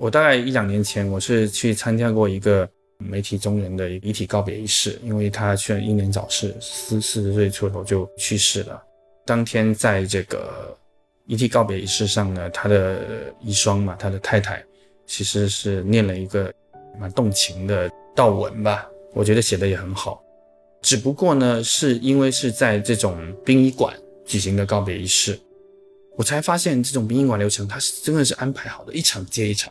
我大概一两年前，我是去参加过一个媒体中人的遗体告别仪式，因为他却英年早逝，四四十岁出头就去世了。当天在这个遗体告别仪式上呢，他的遗孀嘛，他的太太，其实是念了一个蛮动情的悼文吧，我觉得写的也很好。只不过呢，是因为是在这种殡仪馆举行的告别仪式。我才发现，这种殡仪馆流程它是真的是安排好的，一场接一场。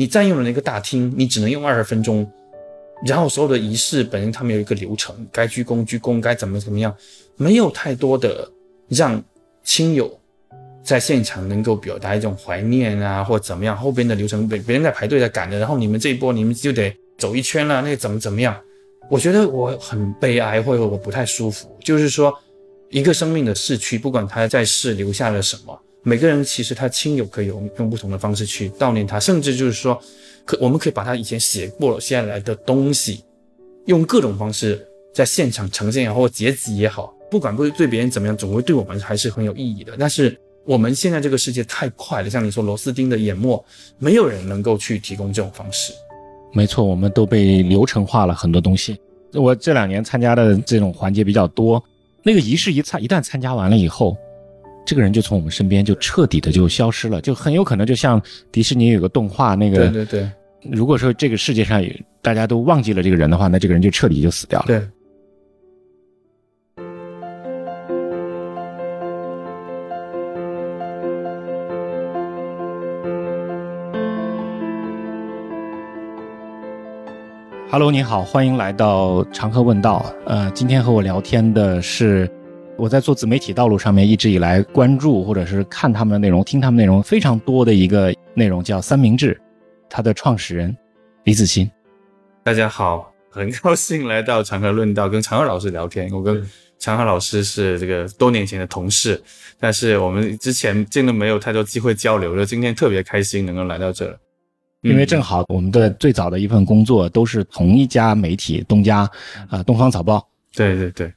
你占用了那个大厅，你只能用二十分钟。然后所有的仪式本身他们有一个流程，该鞠躬鞠躬，该怎么怎么样，没有太多的让亲友在现场能够表达一种怀念啊，或怎么样。后边的流程别别人在排队在赶着，然后你们这一波你们就得走一圈了，那怎么怎么样？我觉得我很悲哀，或者我不太舒服，就是说。一个生命的逝去，不管他在世留下了什么，每个人其实他亲友可以用用不同的方式去悼念他，甚至就是说，可我们可以把他以前写过下来的东西，用各种方式在现场呈现也好，或截集也好，不管不对别人怎么样，总会对我们还是很有意义的。但是我们现在这个世界太快了，像你说螺丝钉的淹没，没有人能够去提供这种方式。没错，我们都被流程化了很多东西。我这两年参加的这种环节比较多。那个仪式一参一旦参加完了以后，这个人就从我们身边就彻底的就消失了，就很有可能就像迪士尼有个动画那个，对对对。如果说这个世界上大家都忘记了这个人的话，那这个人就彻底就死掉了。对。Hello，你好，欢迎来到常客问道。呃，今天和我聊天的是我在做自媒体道路上面一直以来关注或者是看他们的内容、听他们内容非常多的一个内容，叫三明治，它的创始人李子欣。大家好，很高兴来到长河论道，跟长河老师聊天。我跟长河老师是这个多年前的同事，但是我们之前真的没有太多机会交流就。今天特别开心能够来到这。因为正好我们的最早的一份工作都是同一家媒体东家，啊，《东方早报》。对对对，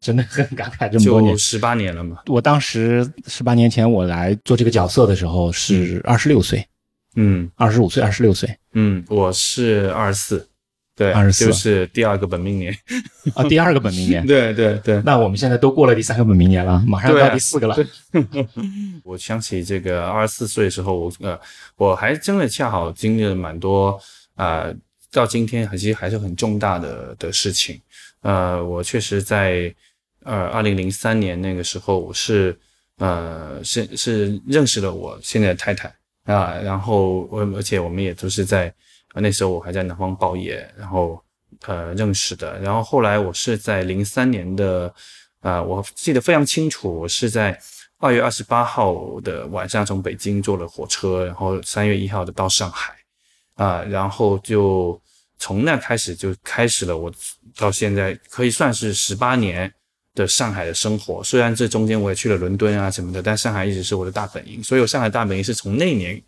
真的很感慨，这么多年，十八年了嘛。我当时十八年前我来做这个角色的时候是二十六岁，嗯，二十五岁，二十六岁，嗯，我是二十四。对，二十四就是第二个本命年啊，第二个本命年。对对对，那我们现在都过了第三个本命年了，马上到第四个了。我想起这个二十四岁的时候，我呃，我还真的恰好经历了蛮多啊，到今天其实还是很重大的的事情。呃，我确实在呃二零零三年那个时候，我是呃是是认识了我现在的太太啊，然后我而且我们也都是在。那时候我还在南方报业，然后呃认识的，然后后来我是在零三年的，啊我记得非常清楚，我是在二月二十八号的晚上从北京坐了火车，然后三月一号的到上海，啊然后就从那开始就开始了我到现在可以算是十八年的上海的生活，虽然这中间我也去了伦敦啊什么的，但上海一直是我的大本营，所以我上海大本营是从那年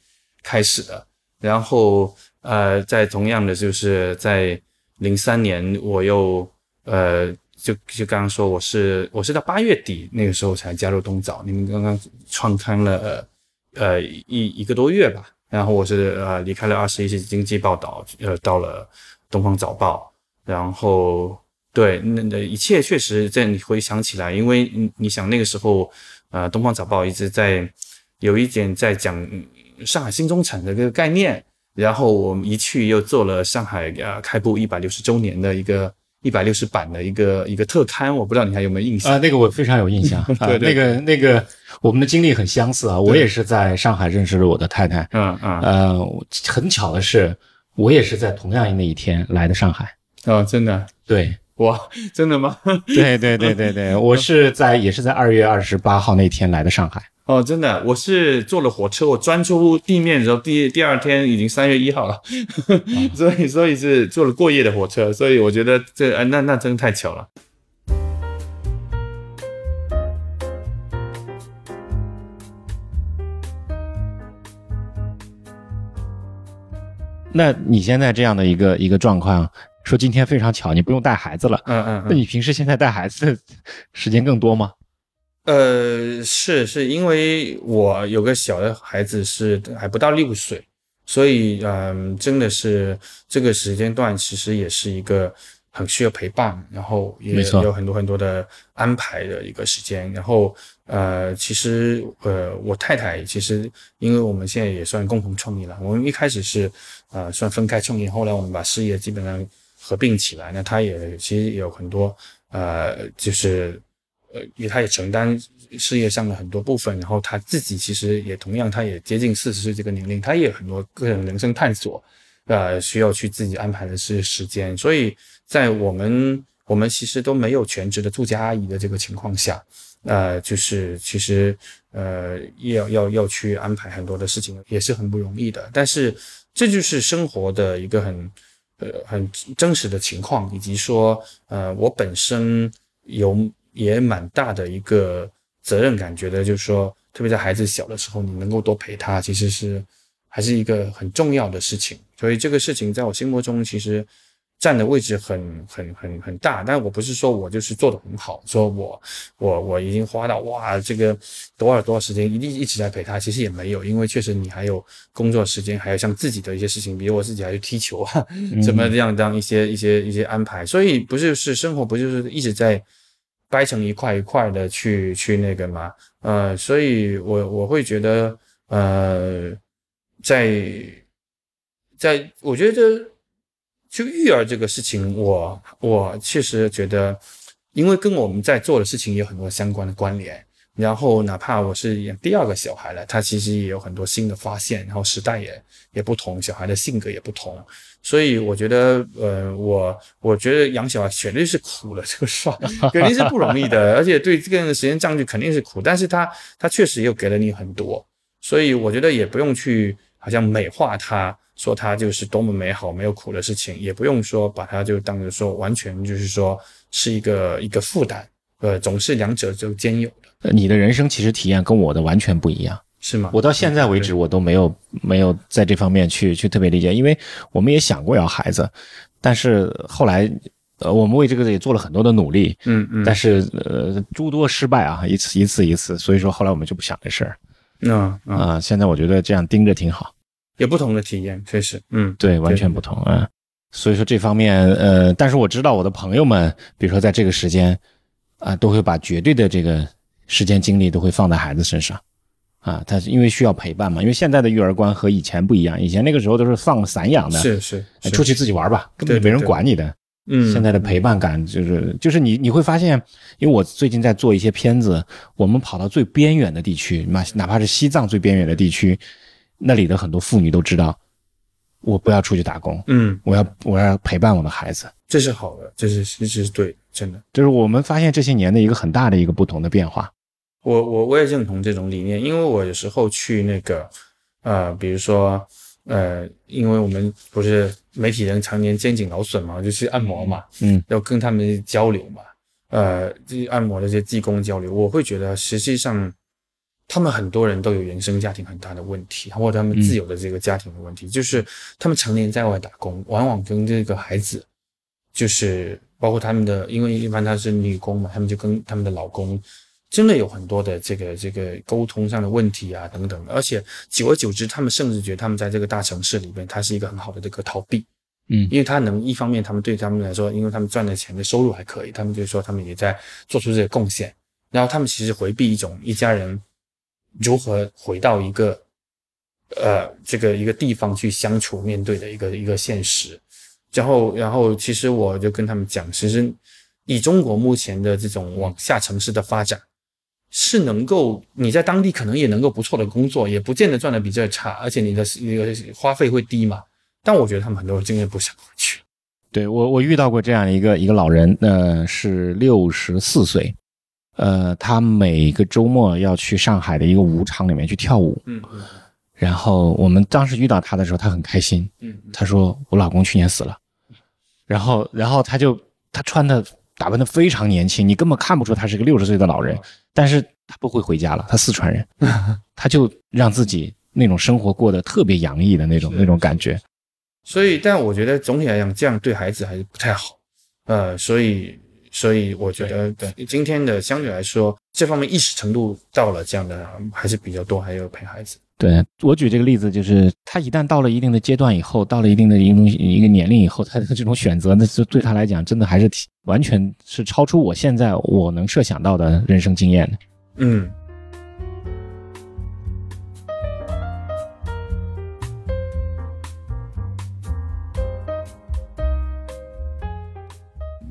开始的，然后。呃，在同样的，就是在零三年，我又呃，就就刚刚说，我是我是到八月底那个时候才加入东早，你们刚刚创刊了呃一一个多月吧，然后我是呃离开了二十一世纪经济报道，呃到了东方早报，然后对那那一切确实在你回想起来，因为你你想那个时候呃东方早报一直在有一点在讲上海新中产的这个概念。然后我们一去又做了上海呃开埠一百六十周年的一个一百六十版的一个一个特刊，我不知道你还有没有印象啊？那个我非常有印象，对，那个那个我们的经历很相似啊。我也是在上海认识了我的太太，嗯嗯，呃，很巧的是，我也是在同样那一天来的上海。哦，真的？对，哇，真的吗？对对对对对，我是在也是在二月二十八号那天来的上海。哦，真的，我是坐了火车，我钻出地面的时候，第第二天已经三月一号了，所以所以是坐了过夜的火车，所以我觉得这呃那那真的太巧了。那你现在这样的一个一个状况，说今天非常巧，你不用带孩子了，嗯嗯，那你平时现在带孩子 时间更多吗？呃，是是因为我有个小的孩子是还不到六岁，所以嗯，真的是这个时间段其实也是一个很需要陪伴，然后也有很多很多的安排的一个时间。然后呃，其实呃，我太太其实因为我们现在也算共同创业了，我们一开始是呃算分开创业，后来我们把事业基本上合并起来。那他也其实也有很多呃，就是呃，也她也承担事业上的很多部分，然后他自己其实也同样，他也接近四十岁这个年龄，他也有很多个人人生探索，呃，需要去自己安排的是时间，所以在我们我们其实都没有全职的住家阿姨的这个情况下，呃，就是其实呃要要要去安排很多的事情，也是很不容易的。但是这就是生活的一个很呃很真实的情况，以及说呃我本身有也蛮大的一个责任感，觉得就是说，特别在孩子小的时候，你能够多陪他，其实是还是一个很重要的事情。所以这个事情在我心目中其实占的位置很很很很大。但我不是说我就是做的很好，说我我我已经花到哇这个多少多少时间一定一直在陪他，其实也没有，因为确实你还有工作时间，还有像自己的一些事情，比如我自己还去踢球啊，怎么这样当一些一些一些安排。所以不就是生活不就是一直在。掰成一块一块的去去那个吗，呃，所以我我会觉得，呃，在在我觉得就育儿这个事情，我我确实觉得，因为跟我们在做的事情有很多相关的关联。然后哪怕我是养第二个小孩了，他其实也有很多新的发现，然后时代也也不同，小孩的性格也不同。所以我觉得，呃，我我觉得养小孩绝对是苦的，这个事儿 肯定是不容易的，而且对这个人的时间占据肯定是苦。但是他他确实又给了你很多，所以我觉得也不用去好像美化他，说他就是多么美好没有苦的事情，也不用说把它就当着说完全就是说是一个一个负担，呃，总是两者就兼有的。你的人生其实体验跟我的完全不一样。是吗？我到现在为止，我都没有没有在这方面去去特别理解，因为我们也想过要孩子，但是后来，呃，我们为这个也做了很多的努力，嗯嗯，但是呃，诸多失败啊，一次一次一次，所以说后来我们就不想这事儿。嗯啊，现在我觉得这样盯着挺好，有不同的体验，确实，嗯，对，完全不同啊。所以说这方面，呃，但是我知道我的朋友们，比如说在这个时间，啊，都会把绝对的这个时间精力都会放在孩子身上。啊，他是因为需要陪伴嘛，因为现在的育儿观和以前不一样，以前那个时候都是放散养的，是是，出去自己玩吧，根本就没人管你的。嗯，现在的陪伴感就是就是你你会发现，因为我最近在做一些片子，我们跑到最边远的地区，哪哪怕是西藏最边远的地区，那里的很多妇女都知道，我不要出去打工，嗯，我要我要陪伴我的孩子，这是好的，这是这是对，真的，就是我们发现这些年的一个很大的一个不同的变化。我我我也认同这种理念，因为我有时候去那个，呃，比如说，呃，因为我们不是媒体人常年肩颈劳损嘛，就去按摩嘛，嗯，要跟他们交流嘛，呃，这按摩的这些技工交流，我会觉得实际上他们很多人都有原生家庭很大的问题，或者他们自有的这个家庭的问题，就是他们常年在外打工，往往跟这个孩子，就是包括他们的，因为一般她是女工嘛，他们就跟他们的老公。真的有很多的这个这个沟通上的问题啊，等等，而且久而久之，他们甚至觉得他们在这个大城市里面，它是一个很好的这个逃避，嗯，因为他能一方面，他们对他们来说，因为他们赚的钱的收入还可以，他们就说他们也在做出这个贡献，然后他们其实回避一种一家人如何回到一个呃这个一个地方去相处面对的一个一个现实，然后然后其实我就跟他们讲，其实以中国目前的这种往下城市的发展。是能够你在当地可能也能够不错的工作，也不见得赚的比这差，而且你的那个花费会低嘛。但我觉得他们很多人真的不想回去。对我，我遇到过这样一个一个老人，呃，是六十四岁，呃，他每个周末要去上海的一个舞场里面去跳舞。嗯嗯。然后我们当时遇到他的时候，他很开心。嗯。他说：“我老公去年死了。”然后，然后他就他穿的。打扮的非常年轻，你根本看不出他是个六十岁的老人。但是他不会回家了，他四川人，他就让自己那种生活过得特别洋溢的那种那种感觉。所以，但我觉得总体来讲，这样对孩子还是不太好。呃，所以，所以我觉得，对今天的相对来说，这方面意识程度到了这样的还是比较多，还有陪孩子。对我举这个例子，就是他一旦到了一定的阶段以后，到了一定的一种一个年龄以后，他的这种选择，那就对他来讲，真的还是完全是超出我现在我能设想到的人生经验的。嗯。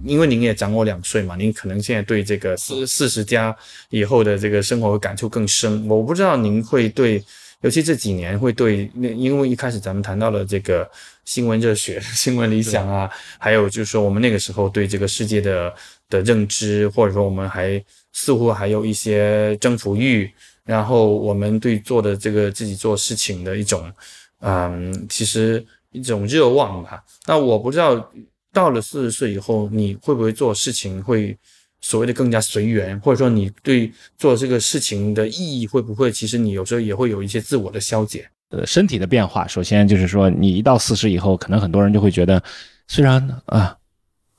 因为您也长我两岁嘛，您可能现在对这个四四十加以后的这个生活感触更深。我不知道您会对。尤其这几年会对那，因为一开始咱们谈到了这个新闻热血、新闻理想啊，还有就是说我们那个时候对这个世界的的认知，或者说我们还似乎还有一些征服欲，然后我们对做的这个自己做事情的一种，嗯，其实一种热望吧。那我不知道到了四十岁以后，你会不会做事情会？所谓的更加随缘，或者说你对做这个事情的意义会不会，其实你有时候也会有一些自我的消解。呃，身体的变化，首先就是说，你一到四十以后，可能很多人就会觉得，虽然啊，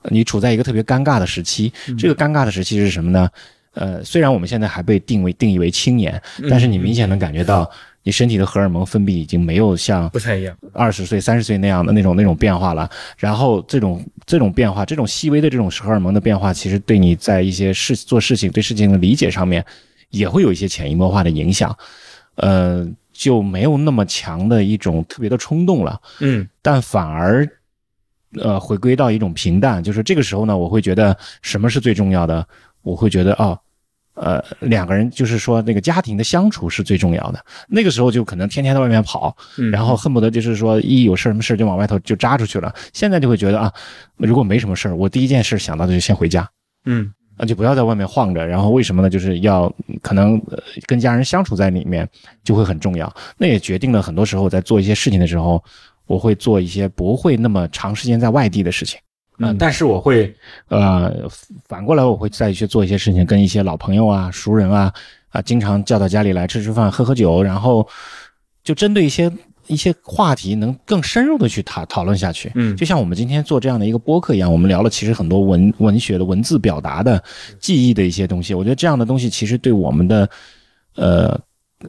你处在一个特别尴尬的时期，这个尴尬的时期是什么呢？呃，虽然我们现在还被定为定义为青年，但是你明显能感觉到。你身体的荷尔蒙分泌已经没有像不太一样，二十岁、三十岁那样的那种那种变化了。然后这种这种变化，这种细微的这种荷尔蒙的变化，其实对你在一些事做事情、对事情的理解上面，也会有一些潜移默化的影响。呃，就没有那么强的一种特别的冲动了。嗯，但反而，呃，回归到一种平淡。就是这个时候呢，我会觉得什么是最重要的？我会觉得哦。呃，两个人就是说，那个家庭的相处是最重要的。那个时候就可能天天在外面跑，然后恨不得就是说，一有事什么事就往外头就扎出去了。现在就会觉得啊，如果没什么事我第一件事想到的就先回家，嗯，那，就不要在外面晃着。然后为什么呢？就是要可能跟家人相处在里面就会很重要。那也决定了很多时候在做一些事情的时候，我会做一些不会那么长时间在外地的事情。嗯，但是我会，呃，反过来我会再去做一些事情，跟一些老朋友啊、熟人啊，啊，经常叫到家里来吃吃饭、喝喝酒，然后就针对一些一些话题，能更深入的去讨讨论下去。嗯，就像我们今天做这样的一个播客一样，我们聊了其实很多文文学的文字表达的记忆的一些东西。我觉得这样的东西其实对我们的呃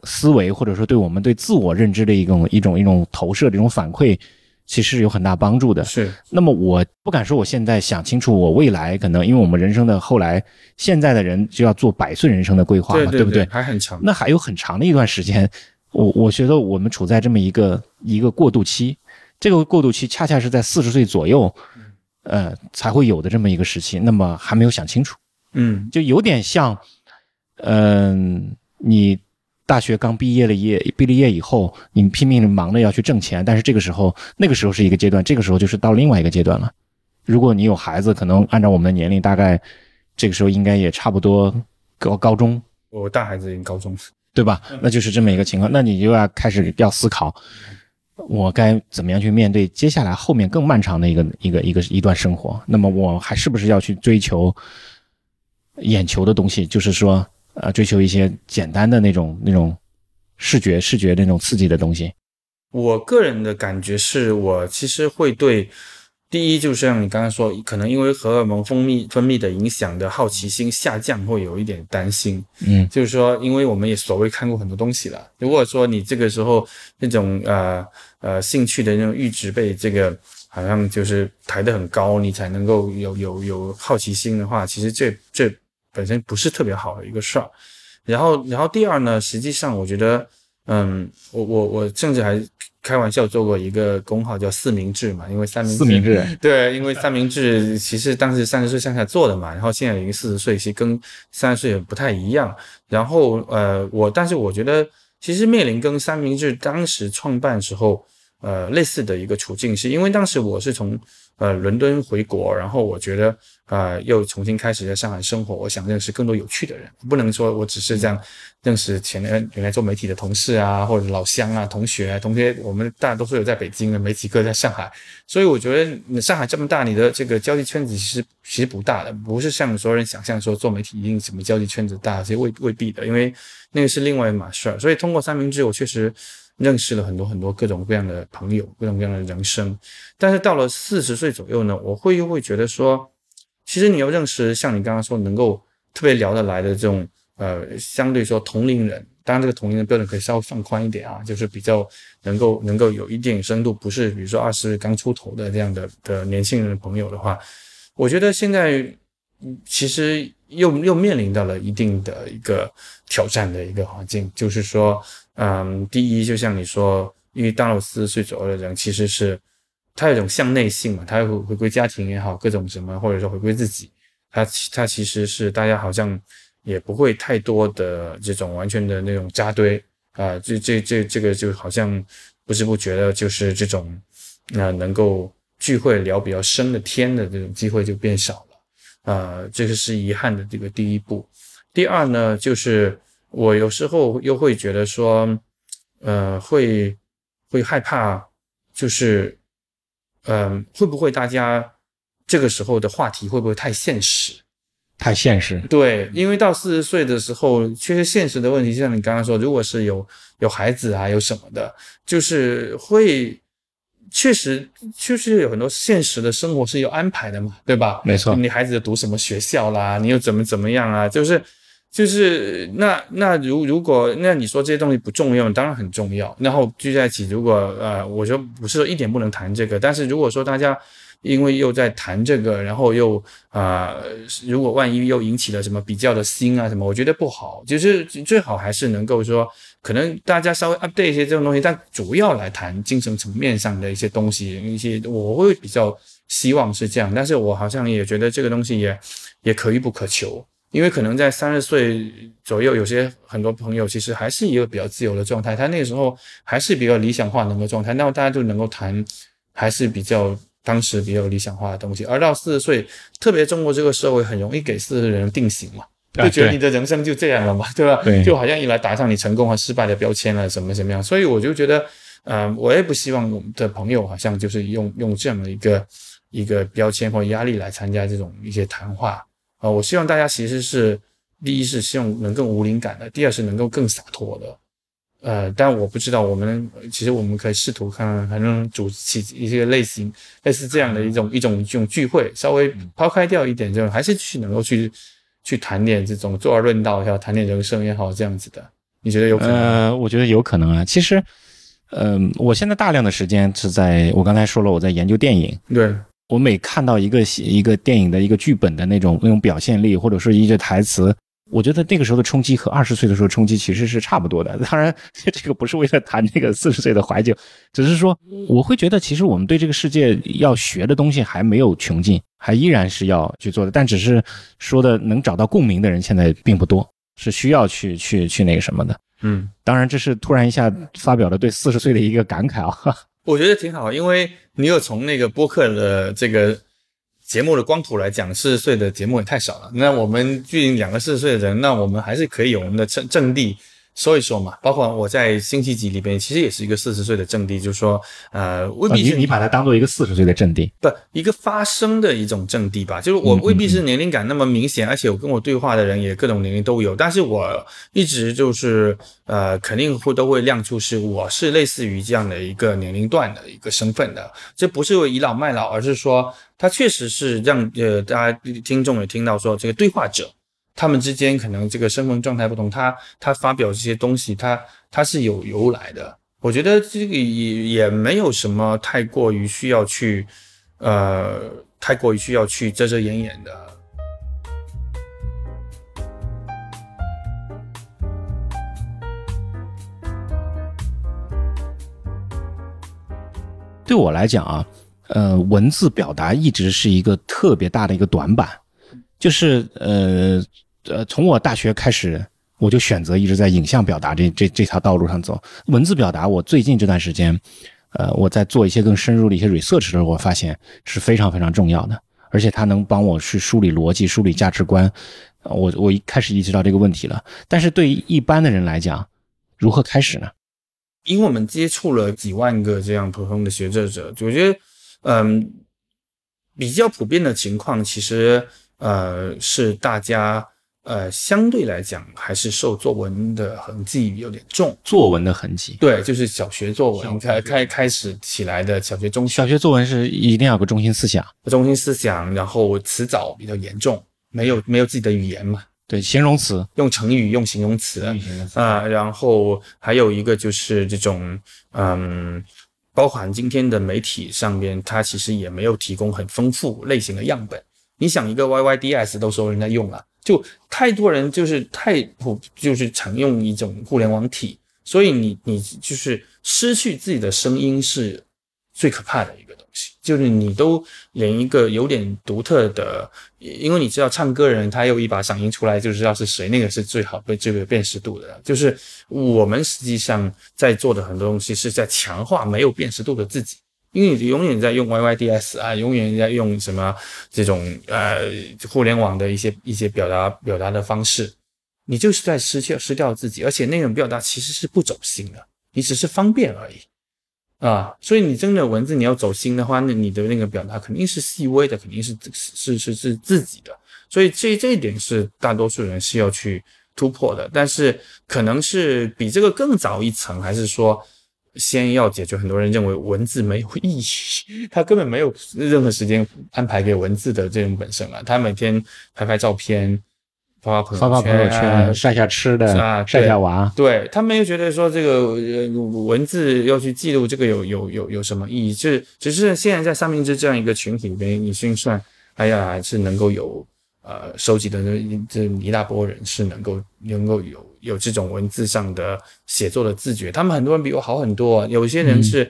思维，或者说对我们对自我认知的一种一种一种投射的一种反馈。其实有很大帮助的。是，那么我不敢说我现在想清楚我未来可能，因为我们人生的后来，现在的人就要做百岁人生的规划嘛，对不对？还很长，那还有很长的一段时间。我我觉得我们处在这么一个一个过渡期，这个过渡期恰恰是在四十岁左右，呃，才会有的这么一个时期。那么还没有想清楚，嗯，就有点像，嗯，你。大学刚毕业了业，毕了业以后，你拼命忙着要去挣钱，但是这个时候，那个时候是一个阶段，这个时候就是到另外一个阶段了。如果你有孩子，可能按照我们的年龄，大概这个时候应该也差不多高高中。我大孩子已经高中，对吧？那就是这么一个情况，那你就要开始要思考，我该怎么样去面对接下来后面更漫长的一个一个一个一段生活？那么我还是不是要去追求眼球的东西？就是说。呃，追求一些简单的那种、那种视觉、视觉那种刺激的东西。我个人的感觉是，我其实会对第一，就是像你刚刚说，可能因为荷尔蒙分泌分泌的影响的好奇心下降，会有一点担心。嗯，就是说，因为我们也所谓看过很多东西了。如果说你这个时候那种呃呃兴趣的那种阈值被这个好像就是抬得很高，你才能够有有有好奇心的话，其实这这。本身不是特别好的一个事儿，然后，然后第二呢，实际上我觉得，嗯，我我我甚至还开玩笑做过一个工号叫四明治嘛，因为三明四明治对，因为三明治其实当时三十岁上下做的嘛，然后现在已经四十岁，其实跟三十岁也不太一样。然后，呃，我但是我觉得，其实面临跟三明治当时创办时候，呃，类似的一个处境，是因为当时我是从呃伦敦回国，然后我觉得。呃，又重新开始在上海生活。我想认识更多有趣的人，不能说我只是这样认识前原原来做媒体的同事啊，或者老乡啊、同学啊、同学。我们大多数有在北京的，没几个在上海。所以我觉得你上海这么大，你的这个交际圈子其实其实不大的，不是像所有人想象说做媒体一定什么交际圈子大，其实未未必的，因为那个是另外一码事儿。所以通过三明治，我确实认识了很多很多各种各样的朋友，各种各样的人生。但是到了四十岁左右呢，我会又会觉得说。其实你要认识像你刚刚说能够特别聊得来的这种呃相对说同龄人，当然这个同龄的标准可以稍微放宽一点啊，就是比较能够能够有一定深度，不是比如说二十刚出头的这样的的年轻人的朋友的话，我觉得现在其实又又面临到了一定的一个挑战的一个环境，就是说，嗯，第一，就像你说，因为到了四十岁左右的人，其实是他有一种向内性嘛，他会回归家庭也好，各种什么，或者说回归自己，他他其实是大家好像。也不会太多的这种完全的那种扎堆啊，这这这这个就好像不知不觉的，就是这种那能够聚会聊比较深的天的这种机会就变少了，啊，这个是遗憾的这个第一步。第二呢，就是我有时候又会觉得说，呃，会会害怕，就是嗯，会不会大家这个时候的话题会不会太现实？太现实，对，因为到四十岁的时候，确实现实的问题，就像你刚刚说，如果是有有孩子啊，有什么的，就是会确实确实有很多现实的生活是有安排的嘛，对吧？没错，你孩子读什么学校啦，你又怎么怎么样啊？就是就是那那如如果那你说这些东西不重要，当然很重要。然后聚在一起，如果呃，我说不是说一点不能谈这个，但是如果说大家。因为又在谈这个，然后又啊，如果万一又引起了什么比较的心啊什么，我觉得不好。就是最好还是能够说，可能大家稍微 update 一些这种东西，但主要来谈精神层面上的一些东西，一些我会比较希望是这样。但是我好像也觉得这个东西也也可遇不可求，因为可能在三十岁左右，有些很多朋友其实还是一个比较自由的状态，他那个时候还是比较理想化的一个状态，那么大家就能够谈，还是比较。当时比较理想化的东西，而到四十岁，特别中国这个社会很容易给四十人定型嘛，就觉得你的人生就这样了嘛，对吧？就好像一来打上你成功和失败的标签了，什么什么样？所以我就觉得，嗯，我也不希望我们的朋友好像就是用用这样的一个一个标签或压力来参加这种一些谈话啊。我希望大家其实是第一是希望能更无灵感的，第二是能够更洒脱的。呃，但我不知道，我们其实我们可以试图看，反正组起一些类型类似这样的一种一种一种聚会，稍微抛开掉一点，就还是去能够去去谈点这种坐而论道也好，谈点人生也好，这样子的，你觉得有可能？呃，我觉得有可能啊。其实，嗯，我现在大量的时间是在我刚才说了，我在研究电影。对，我每看到一个一个电影的一个剧本的那种那种表现力，或者说一句台词。我觉得那个时候的冲击和二十岁的时候冲击其实是差不多的。当然，这个不是为了谈这个四十岁的怀旧，只是说我会觉得，其实我们对这个世界要学的东西还没有穷尽，还依然是要去做的。但只是说的能找到共鸣的人现在并不多，是需要去去去那个什么的。嗯，当然这是突然一下发表了对四十岁的一个感慨啊。我觉得挺好，因为你有从那个播客的这个。节目的光谱来讲，四十岁的节目也太少了。那我们毕竟两个四十岁的人，那我们还是可以有我们的阵阵地。说一说嘛，包括我在星期几里边，其实也是一个四十岁的阵地，就是说，呃，未必是你把它当做一个四十岁的阵地，不，一个发生的一种阵地吧。就是我未必是年龄感那么明显，而且我跟我对话的人也各种年龄都有，但是我一直就是，呃，肯定会都会亮出是我是类似于这样的一个年龄段的一个身份的。这不是倚老卖老，而是说，他确实是让呃大家听众也听到说这个对话者。他们之间可能这个身份状态不同，他他发表这些东西，他他是有由来的。我觉得这个也也没有什么太过于需要去，呃，太过于需要去遮遮掩掩的。对我来讲啊，呃，文字表达一直是一个特别大的一个短板，就是呃。呃，从我大学开始，我就选择一直在影像表达这这这条道路上走。文字表达，我最近这段时间，呃，我在做一些更深入的一些 research 的时候，我发现是非常非常重要的，而且它能帮我去梳理逻辑、梳理价值观。我我一开始意识到这个问题了，但是对于一般的人来讲，如何开始呢？因为我们接触了几万个这样普通的学者者，我觉得，嗯，比较普遍的情况，其实呃是大家。呃，相对来讲，还是受作文的痕迹有点重。作文的痕迹，对，就是小学作文才开开始起来的小学中小学作文是一定要有个中心思想，中心思想，然后词藻比较严重，没有没有自己的语言嘛，对，形容词，用成语，用形容词。啊、然后还有一个就是这种，嗯，包含今天的媒体上边，它其实也没有提供很丰富类型的样本。你想一个 YYDS 都说人在用了，就太多人就是太普，就是常用一种互联网体，所以你你就是失去自己的声音是最可怕的一个东西，就是你都连一个有点独特的，因为你知道唱歌人他有一把嗓音出来就知道是谁，那个是最好被最有辨识度的。就是我们实际上在做的很多东西是在强化没有辨识度的自己。因为你永远在用 YYDS 啊，永远在用什么这种呃互联网的一些一些表达表达的方式，你就是在失去失掉自己，而且那种表达其实是不走心的，你只是方便而已啊。所以你真的文字你要走心的话，那你的那个表达肯定是细微的，肯定是是是是自己的。所以这这一点是大多数人是要去突破的，但是可能是比这个更早一层，还是说？先要解决很多人认为文字没有意义，他根本没有任何时间安排给文字的这种本身啊。他每天拍拍照片，发发朋友发发朋友圈，晒下吃的，啊，晒下娃。对他没有觉得说这个文字要去记录这个有有有有什么意义？就是只是现在在三明治这样一个群体里面，你心算，哎呀，还是能够有呃收集的这一大波人是能够能够有。有这种文字上的写作的自觉，他们很多人比我好很多。有些人是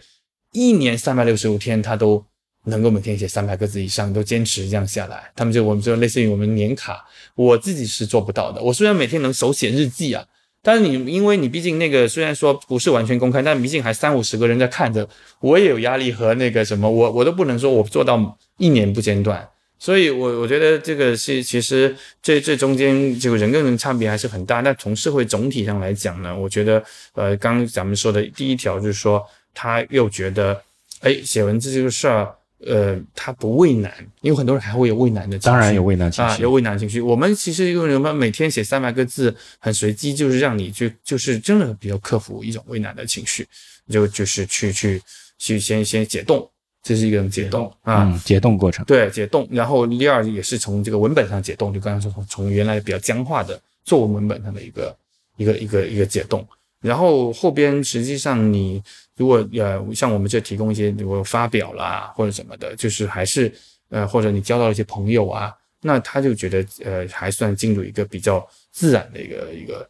一年三百六十五天，他都能够每天写三百个字以上，都坚持这样下来。他们就我们就类似于我们年卡，我自己是做不到的。我虽然每天能手写日记啊，但是你因为你毕竟那个虽然说不是完全公开，但毕竟还三五十个人在看着，我也有压力和那个什么，我我都不能说我做到一年不间断。所以，我我觉得这个是其实这这中间这个人跟人差别还是很大。但从社会总体上来讲呢，我觉得，呃，刚咱们说的第一条就是说，他又觉得，哎，写文字这个事儿，呃，他不畏难，因为很多人还会有畏难的，当然有畏难情绪，有畏难情绪。我们其实因为什么，每天写三百个字，很随机，就是让你去，就是真的比较克服一种畏难的情绪，就就是去去去先先解冻。这是一个解冻啊，解冻过程。对，解冻。然后第二也是从这个文本上解冻，就刚刚说从从原来比较僵化的作文文本上的一个一个一个一个解冻。然后后边实际上你如果呃像我们这提供一些如果发表啦或者什么的，就是还是呃或者你交到一些朋友啊，那他就觉得呃还算进入一个比较自然的一个一个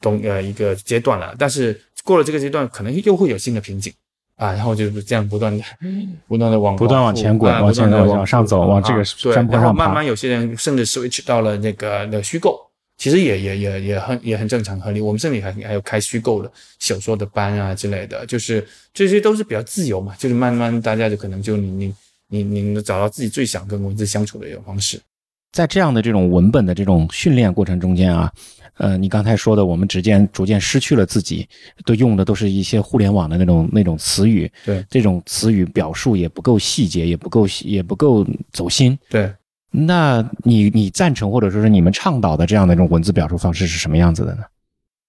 东呃一个阶段了。但是过了这个阶段，可能又会有新的瓶颈。啊，然后就是这样不断的、不断的往不断往前滚，往前往往上走，往这个山坡上慢慢有些人甚至 switch 到了那个那虚构，其实也也也也很也很正常合理。我们这里还还有开虚构的小说的班啊之类的，就是这些都是比较自由嘛，就是慢慢大家就可能就你你你你能找到自己最想跟文字相处的一种方式。在这样的这种文本的这种训练过程中间啊。呃，你刚才说的，我们逐渐逐渐失去了自己，都用的都是一些互联网的那种那种词语，对，这种词语表述也不够细节，也不够也不够走心，对。那你你赞成或者说是你们倡导的这样的一种文字表述方式是什么样子的呢？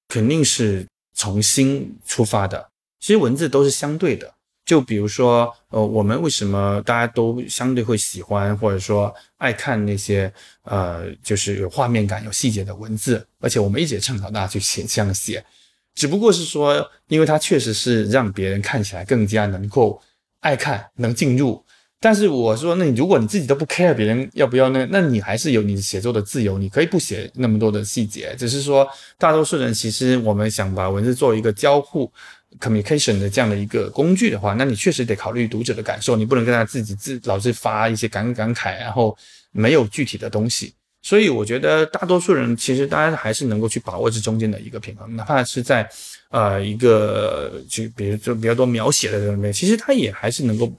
肯定是从心出发的，其实文字都是相对的。就比如说，呃，我们为什么大家都相对会喜欢或者说爱看那些呃，就是有画面感、有细节的文字？而且我们一直倡导大家去写这样写，只不过是说，因为它确实是让别人看起来更加能够爱看、能进入。但是我说，那你如果你自己都不 care 别人要不要那，那你还是有你写作的自由，你可以不写那么多的细节。只是说，大多数人其实我们想把文字作为一个交互。Communication 的这样的一个工具的话，那你确实得考虑读者的感受，你不能跟他自己自老是发一些感感慨，然后没有具体的东西。所以我觉得大多数人其实大家还是能够去把握这中间的一个平衡，哪怕是在呃一个就比如就比较多描写的里面，其实他也还是能够。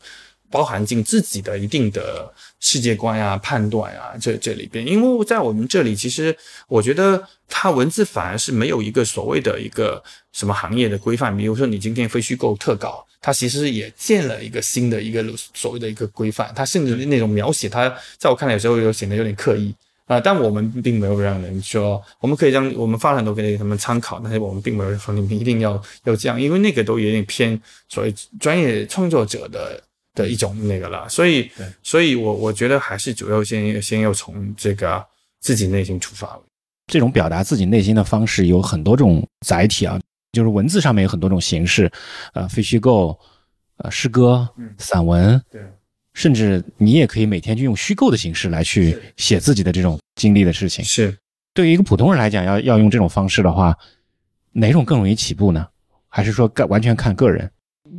包含进自己的一定的世界观啊、判断啊，这这里边，因为在我们这里，其实我觉得它文字反而是没有一个所谓的一个什么行业的规范。比如说，你今天非虚构特稿，它其实也建了一个新的一个所谓的一个规范。它甚至那种描写，它在我看来有时候又显得有点刻意啊。但我们并没有让人说，我们可以让我们发很多给他们参考，但是我们并没有说你们一定要要这样，因为那个都有点偏所谓专业创作者的。的一种那个了，所以，所以我我觉得还是主要先先要从这个自己内心出发。这种表达自己内心的方式有很多种载体啊，就是文字上面有很多种形式，呃，非虚构，呃，诗歌，散文，对，甚至你也可以每天就用虚构的形式来去写自己的这种经历的事情。是对于一个普通人来讲，要要用这种方式的话，哪种更容易起步呢？还是说完全看个人？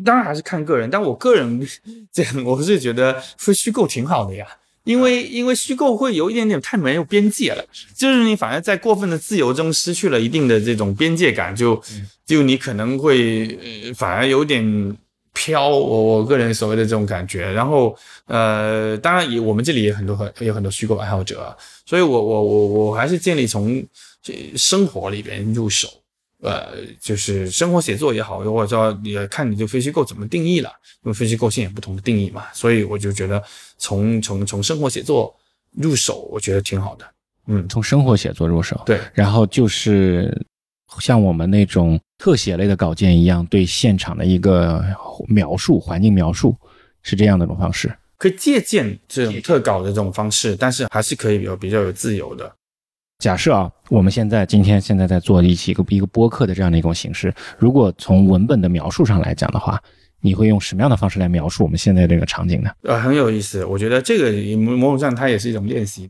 当然还是看个人，但我个人 这样，我是觉得说虚构挺好的呀。因为因为虚构会有一点点太没有边界了，就是你反而在过分的自由中失去了一定的这种边界感，就就你可能会反而有点飘。我我个人所谓的这种感觉，然后呃，当然也我们这里也很多很有很多虚构爱好者，所以我我我我还是建议从生活里边入手。呃，就是生活写作也好，或者说也看你这分析构怎么定义了，因为分析构性有不同的定义嘛，所以我就觉得从从从生活写作入手，我觉得挺好的。嗯，从生活写作入手，对，然后就是像我们那种特写类的稿件一样，对现场的一个描述、环境描述，是这样的一种方式，可以借鉴这种特稿的这种方式，但是还是可以有比较有自由的。假设啊，我们现在今天现在在做一期一个一个播客的这样的一种形式，如果从文本的描述上来讲的话，你会用什么样的方式来描述我们现在这个场景呢？呃，很有意思，我觉得这个某某种上它也是一种练习。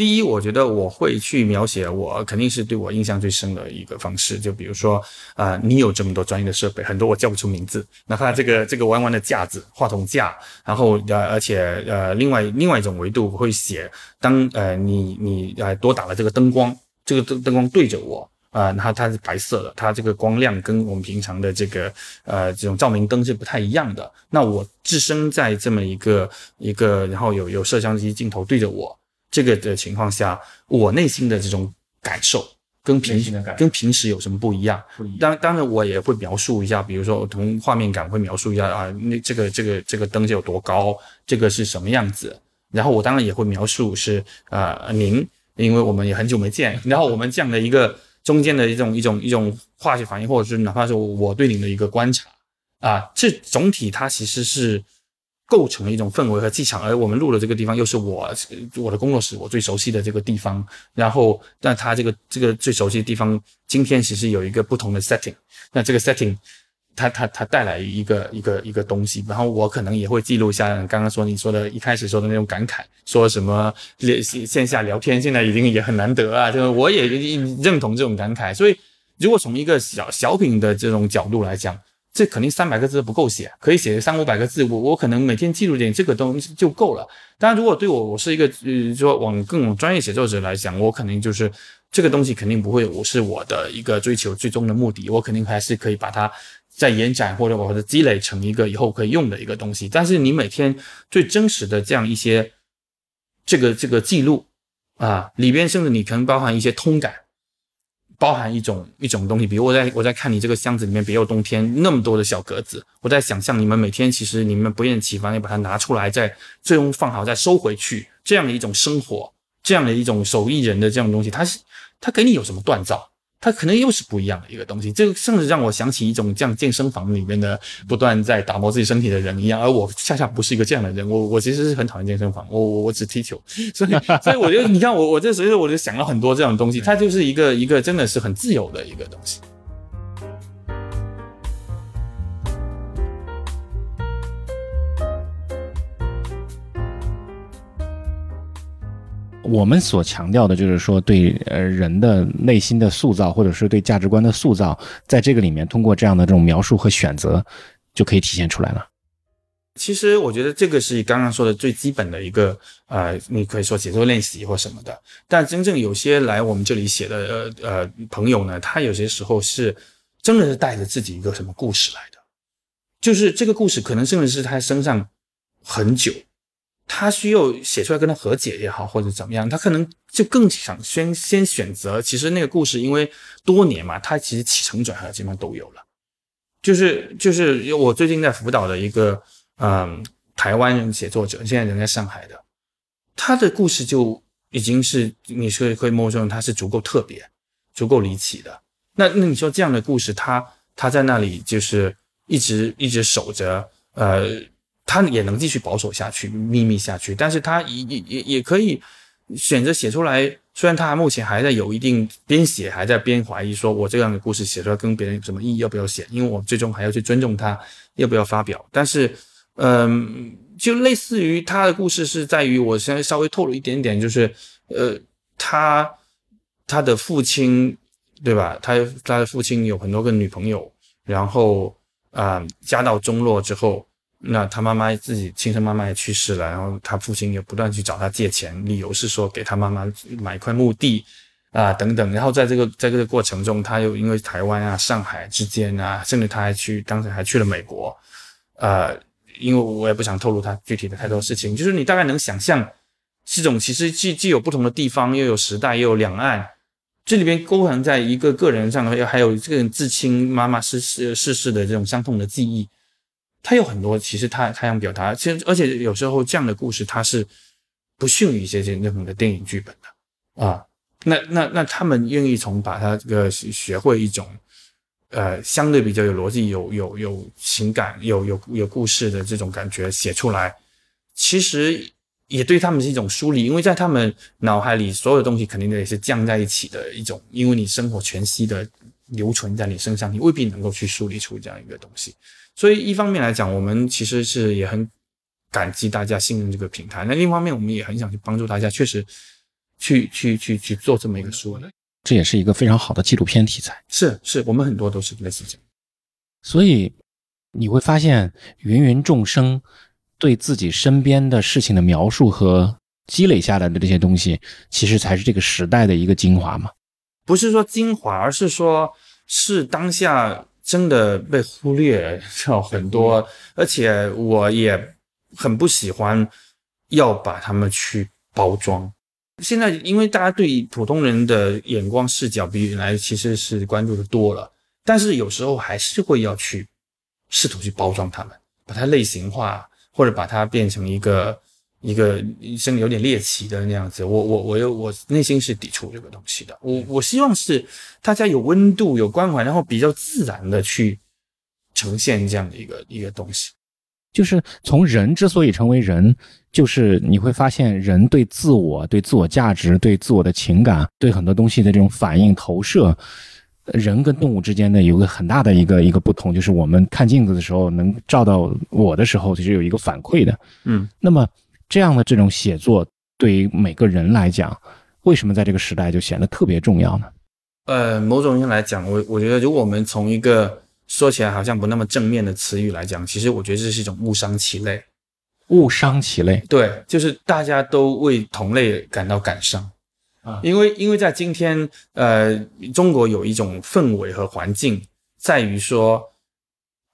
第一，我觉得我会去描写我肯定是对我印象最深的一个方式，就比如说啊，你有这么多专业的设备，很多我叫不出名字，哪怕这个这个弯弯的架子、话筒架，然后呃，而且呃，另外另外一种维度会写，当呃你你呃多打了这个灯光，这个灯灯光对着我啊，然后它是白色的，它这个光亮跟我们平常的这个呃这种照明灯是不太一样的。那我置身在这么一个一个，然后有有摄像机镜头对着我。这个的情况下，我内心的这种感受跟平跟平时有什么不一样？当当然，我也会描述一下，比如说从画面感会描述一下啊，那这个这个这个灯有多高，这个是什么样子？然后我当然也会描述是啊，您，因为我们也很久没见，然后我们这样的一个中间的一种一种一种化学反应，或者是哪怕是我对您的一个观察啊，这总体它其实是。构成了一种氛围和气场，而我们录的这个地方又是我我的工作室，我最熟悉的这个地方。然后，但他这个这个最熟悉的地方，今天其实有一个不同的 setting。那这个 setting，它它它带来一个一个一个东西。然后我可能也会记录一下刚刚说你说的一开始说的那种感慨，说什么线线下聊天现在已经也很难得啊，就是我也认同这种感慨。所以，如果从一个小小品的这种角度来讲。这肯定三百个字不够写，可以写三五百个字。我我可能每天记录点这个东西就够了。当然，如果对我我是一个呃说往更专业写作者来讲，我肯定就是这个东西肯定不会我是我的一个追求最终的目的。我肯定还是可以把它再延展或者或者积累成一个以后可以用的一个东西。但是你每天最真实的这样一些这个这个记录啊，里边甚至你可能包含一些通感。包含一种一种东西，比如我在我在看你这个箱子里面别有洞天那么多的小格子，我在想象你们每天其实你们不厌其烦地把它拿出来，再最终放好再收回去，这样的一种生活，这样的一种手艺人的这种东西，它是它给你有什么锻造？它可能又是不一样的一个东西，这个甚至让我想起一种像健身房里面的不断在打磨自己身体的人一样，而我恰恰不是一个这样的人，我我其实是很讨厌健身房，我我我只踢球，所以所以我就你看我我这所以我就想了很多这种东西，它就是一个一个真的是很自由的一个东西。我们所强调的就是说，对呃人的内心的塑造，或者是对价值观的塑造，在这个里面，通过这样的这种描述和选择，就可以体现出来了。其实我觉得这个是刚刚说的最基本的一个呃，你可以说写作练习或什么的。但真正有些来我们这里写的呃呃朋友呢，他有些时候是真的是带着自己一个什么故事来的，就是这个故事可能甚至是他身上很久。他需要写出来跟他和解也好，或者怎么样，他可能就更想先先选择。其实那个故事，因为多年嘛，他其实起承转合基本上都有了。就是就是我最近在辅导的一个嗯台湾人写作者，现在人在上海的，他的故事就已经是你是可以摸出他是足够特别、足够离奇的。那那你说这样的故事，他他在那里就是一直一直守着呃。他也能继续保守下去、秘密下去，但是他也也也也可以选择写出来，虽然他目前还在有一定边写还在边怀疑，说我这样的故事写出来跟别人有什么意义，要不要写？因为我最终还要去尊重他要不要发表。但是，嗯，就类似于他的故事是在于，我现在稍微透露一点点，就是呃，他他的父亲对吧？他他的父亲有很多个女朋友，然后啊，家道中落之后。那他妈妈自己亲生妈妈也去世了，然后他父亲也不断去找他借钱，理由是说给他妈妈买一块墓地啊等等。然后在这个在这个过程中，他又因为台湾啊、上海之间啊，甚至他还去当时还去了美国，呃，因为我也不想透露他具体的太多事情，就是你大概能想象，这种其实既既有不同的地方，又有时代，又有两岸，这里边勾含在一个个人上，还有这个至亲妈妈逝世逝世的这种伤痛的记忆。他有很多，其实他他想表达，其实而且有时候这样的故事，他是不逊于一些任何的电影剧本的啊。那那那他们愿意从把他这个学会一种呃相对比较有逻辑、有有有情感、有有有故事的这种感觉写出来，其实也对他们是一种梳理，因为在他们脑海里所有的东西肯定得是降在一起的一种，因为你生活全息的留存在你身上，你未必能够去梳理出这样一个东西。所以一方面来讲，我们其实是也很感激大家信任这个平台。那另一方面，我们也很想去帮助大家，确实去去去去做这么一个书。这也是一个非常好的纪录片题材。是是，我们很多都是类似这样。所以你会发现，芸芸众生对自己身边的事情的描述和积累下来的这些东西，其实才是这个时代的一个精华嘛？不是说精华，而是说是当下。真的被忽略掉很多，而且我也很不喜欢要把他们去包装。现在因为大家对普通人的眼光视角比原来其实是关注的多了，但是有时候还是会要去试图去包装他们，把它类型化，或者把它变成一个。一个生有点猎奇的那样子，我我我又我内心是抵触这个东西的。我我希望是大家有温度、有关怀，然后比较自然的去呈现这样的一个一个东西。就是从人之所以成为人，就是你会发现人对自我、对自我价值、对自我的情感、对很多东西的这种反应投射，人跟动物之间的有个很大的一个一个不同，就是我们看镜子的时候能照到我的时候，其实有一个反馈的。嗯，那么。这样的这种写作，对于每个人来讲，为什么在这个时代就显得特别重要呢？呃，某种意义来讲，我我觉得，如果我们从一个说起来好像不那么正面的词语来讲，其实我觉得这是一种物伤其类。物伤其类，对，就是大家都为同类感到感伤啊，因为因为在今天，呃，中国有一种氛围和环境，在于说，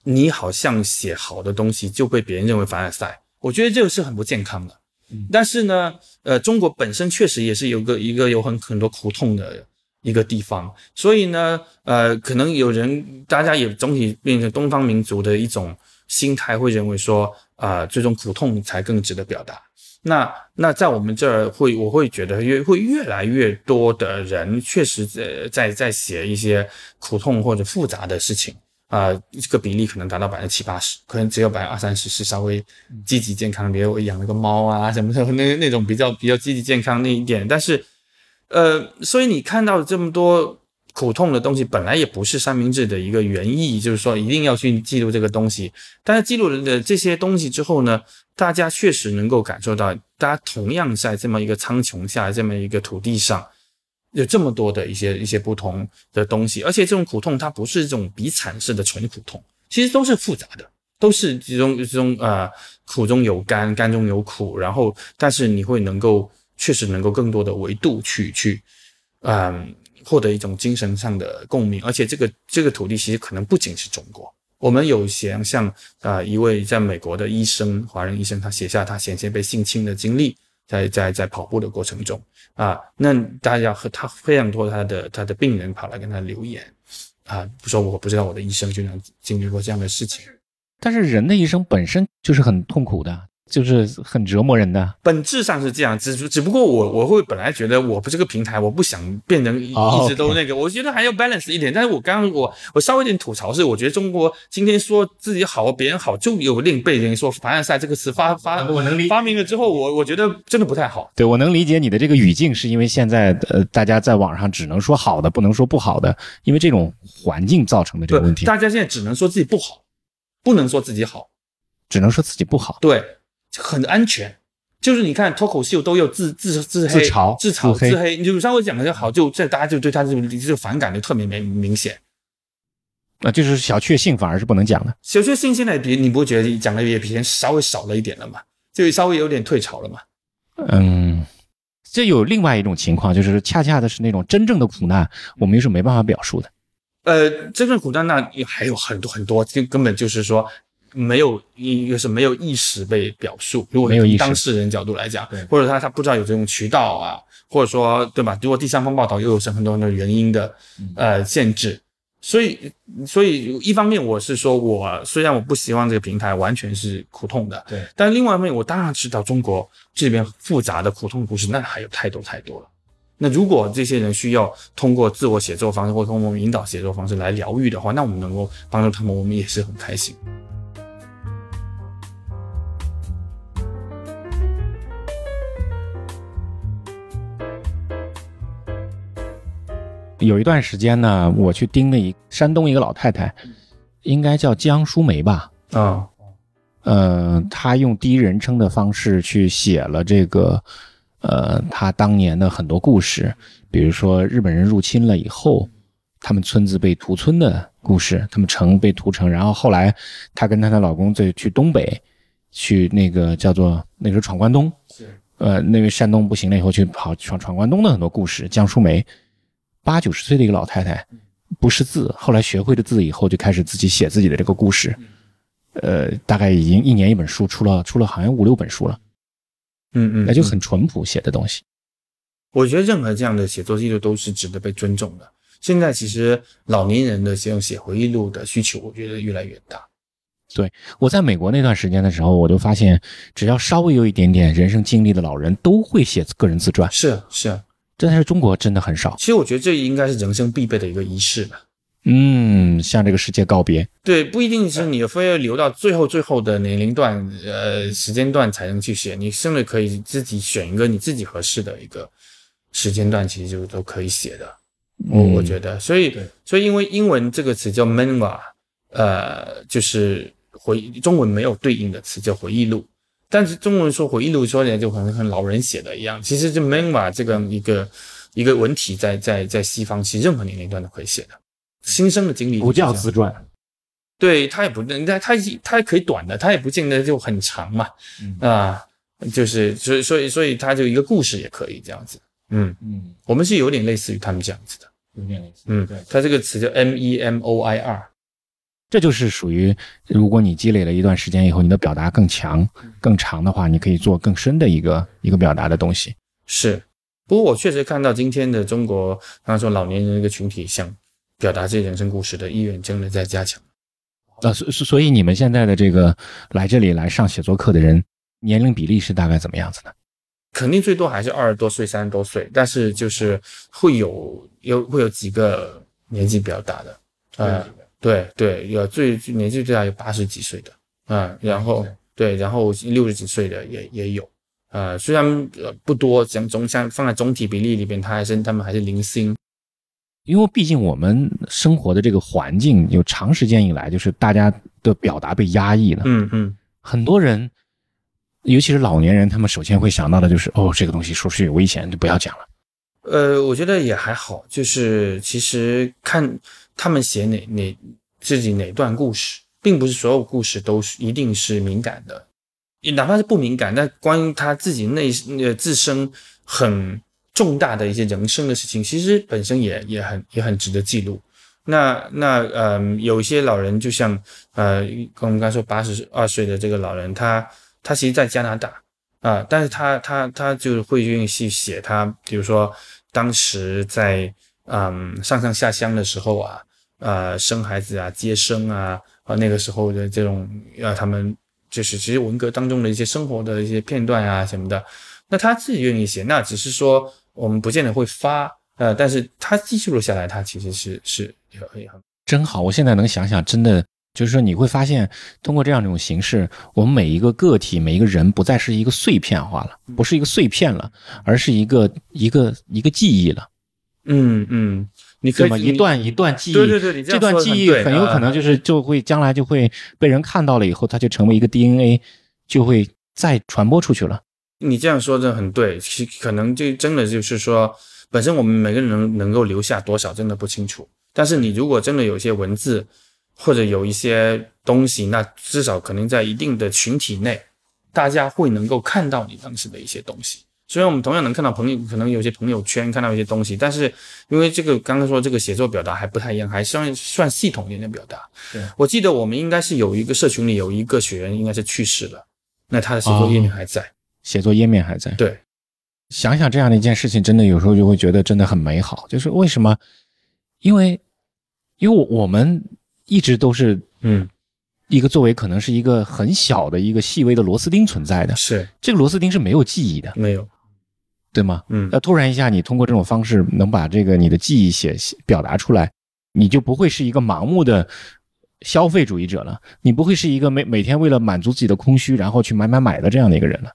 你好像写好的东西就被别人认为凡尔赛。我觉得这个是很不健康的，但是呢，呃，中国本身确实也是有个一个有很很多苦痛的一个地方，所以呢，呃，可能有人大家也总体变成东方民族的一种心态，会认为说，啊，这种苦痛才更值得表达。那那在我们这儿会，我会觉得越会越来越多的人确实在在在写一些苦痛或者复杂的事情。啊，这个比例可能达到百分之七八十，可能只有百分之二三十是稍微积极健康。比如我养了个猫啊什么的，那那种比较比较积极健康那一点。但是，呃，所以你看到这么多苦痛的东西，本来也不是三明治的一个原意，就是说一定要去记录这个东西。但是记录了这些东西之后呢，大家确实能够感受到，大家同样在这么一个苍穹下，这么一个土地上。有这么多的一些一些不同的东西，而且这种苦痛它不是这种比惨式的纯苦痛，其实都是复杂的，都是这种这种呃苦中有甘，甘中有苦，然后但是你会能够确实能够更多的维度去去嗯获得一种精神上的共鸣，而且这个这个土地其实可能不仅是中国，我们有写像啊一位在美国的医生，华人医生，他写下他险些被性侵的经历。在在在跑步的过程中啊，那大家和他非常多他的他的病人跑来跟他留言啊，说我不知道我的医生经常经历过这样的事情。但是人的一生本身就是很痛苦的，就是很折磨人的。本质上是这样，只只不过我我会本来觉得我不是个平台，我不想变成一直都那个，我觉得还要 balance 一点。但是我刚刚我我稍微有点吐槽是，我觉得中国今天说自己好，别人好，就有另被人说凡尔赛这个词发发我能理发明了之后，我我觉得真的不太好。对我能理解你的这个语境，是因为现在呃，大家在网上只能说好的，不能说不好的，因为这种环境造成的这个问题，大家现在只能说自己不好，不能说自己好。只能说自己不好。对，很安全。就是你看脱口秀都有自自自黑、自嘲自嘲、自黑你就稍微讲的就好，就这大家就对他这种这个反感就特别明明显。那就是小确幸反而是不能讲的。小确幸现在比你不觉得讲的也比以前稍微少了一点了嘛？就稍微有点退潮了嘛？嗯，这有另外一种情况，就是恰恰的是那种真正的苦难，我们又是没办法表述的。呃，真正苦难那还有很多很多，就根本就是说没有一个是没有意识被表述。如果没有意识从当事人角度来讲对，或者他他不知道有这种渠道啊，或者说对吧？如果第三方报道又有很多很多原因的嗯呃限制，所以所以一方面我是说我虽然我不希望这个平台完全是苦痛的，对，但另外一方面我当然知道中国这边复杂的苦痛故事那还有太多太多了。那如果这些人需要通过自我写作方式或通过引导写作方式来疗愈的话，那我们能够帮助他们，我们也是很开心。有一段时间呢，我去盯了一山东一个老太太，应该叫江淑梅吧。啊、呃，她用第一人称的方式去写了这个，呃，她当年的很多故事，比如说日本人入侵了以后，他们村子被屠村的故事，他们城被屠城，然后后来她跟她的老公再去东北，去那个叫做那时候闯关东，是呃，那位山东不行了以后去跑闯闯关东的很多故事。江淑梅，八九十岁的一个老太太，不识字，后来学会了字以后，就开始自己写自己的这个故事。呃，大概已经一年一本书，出了出了好像五六本书了，嗯嗯，那就很淳朴写的东西。我觉得任何这样的写作记录都是值得被尊重的。现在其实老年人的这种写回忆录的需求，我觉得越来越大。对我在美国那段时间的时候，我就发现，只要稍微有一点点人生经历的老人，都会写个人自传。是是，这在中国真的很少。其实我觉得这应该是人生必备的一个仪式吧。嗯，向这个世界告别。对，不一定是你非要留到最后最后的年龄段、呃时间段才能去写，你甚至可以自己选一个你自己合适的一个时间段，其实就都可以写的。我嗯我觉得，所以所以因为英文这个词叫 memoir，呃，就是回中文没有对应的词叫回忆录，但是中文说回忆录说起来就好像跟老人写的一样，其实就 memoir 这个一个一个文体在在在西方，其实任何年龄段都可以写的，新生的经历不叫自传。对他也不，他他他可以短的，他也不见得就很长嘛，嗯。啊，就是所以所以所以他就一个故事也可以这样子，嗯，嗯，我们是有点类似于他们这样子的，有点类似。嗯，对。它这个词叫 M E M O I R，这就是属于，如果你积累了一段时间以后，你的表达更强、更长的话，你可以做更深的一个一个表达的东西。是，不过我确实看到今天的中国，刚刚说老年人一个群体想表达自己人生故事的意愿真的在加强，那，所所所以你们现在的这个来这里来上写作课的人，年龄比例是大概怎么样子呢？肯定最多还是二十多岁、三十多岁，但是就是会有有会有几个年纪比较大的，呃，对对，有最年纪最大有八十几岁的，啊、然后对，然后六十几岁的也也有，呃，虽然呃不多，讲总像放在总体比例里边，他还是他们还是零星，因为毕竟我们生活的这个环境有长时间以来，就是大家的表达被压抑了，嗯嗯，很多人，尤其是老年人，他们首先会想到的就是，哦，这个东西说出去有危险，就不要讲了。呃，我觉得也还好，就是其实看他们写哪哪自己哪段故事，并不是所有故事都是一定是敏感的，也哪怕是不敏感，但关于他自己内呃自身很重大的一些人生的事情，其实本身也也很也很值得记录。那那呃，有一些老人，就像呃，跟我们刚说八十二岁的这个老人，他他其实在加拿大啊、但是他他他就会愿意去写他，比如说当时在嗯上上下乡的时候啊，呃生孩子啊、接生啊，啊那个时候的这种呃他们就是其实文革当中的一些生活的一些片段啊什么的。那他自己愿意写，那只是说我们不见得会发，呃，但是他记录了下来，他其实是是很很真好。我现在能想想，真的就是说你会发现，通过这样一种形式，我们每一个个体、每一个人不再是一个碎片化了，不是一个碎片了，而是一个一个一个记忆了。嗯嗯，你可以这么一段一段记忆，对对对，你这段记忆很有可能就是就会将来就会被人看到了以后，它就成为一个 DNA，就会再传播出去了。你这样说的很对，其可能就真的就是说，本身我们每个人能能够留下多少，真的不清楚。但是你如果真的有一些文字，或者有一些东西，那至少可能在一定的群体内，大家会能够看到你当时的一些东西。虽然我们同样能看到朋友，可能有些朋友圈看到一些东西，但是因为这个刚刚说这个写作表达还不太一样，还算算系统一点的表达。我记得我们应该是有一个社群里有一个学员应该是去世了，那他的写作页面还在。写作页面还在。对，想想这样的一件事情，真的有时候就会觉得真的很美好。就是为什么？因为，因为我们一直都是嗯，一个作为可能是一个很小的一个细微的螺丝钉存在的。是这个螺丝钉是没有记忆的，没有，对吗？嗯那突然一下，你通过这种方式能把这个你的记忆写写表达出来，你就不会是一个盲目的消费主义者了，你不会是一个每每天为了满足自己的空虚，然后去买买买的这样的一个人了。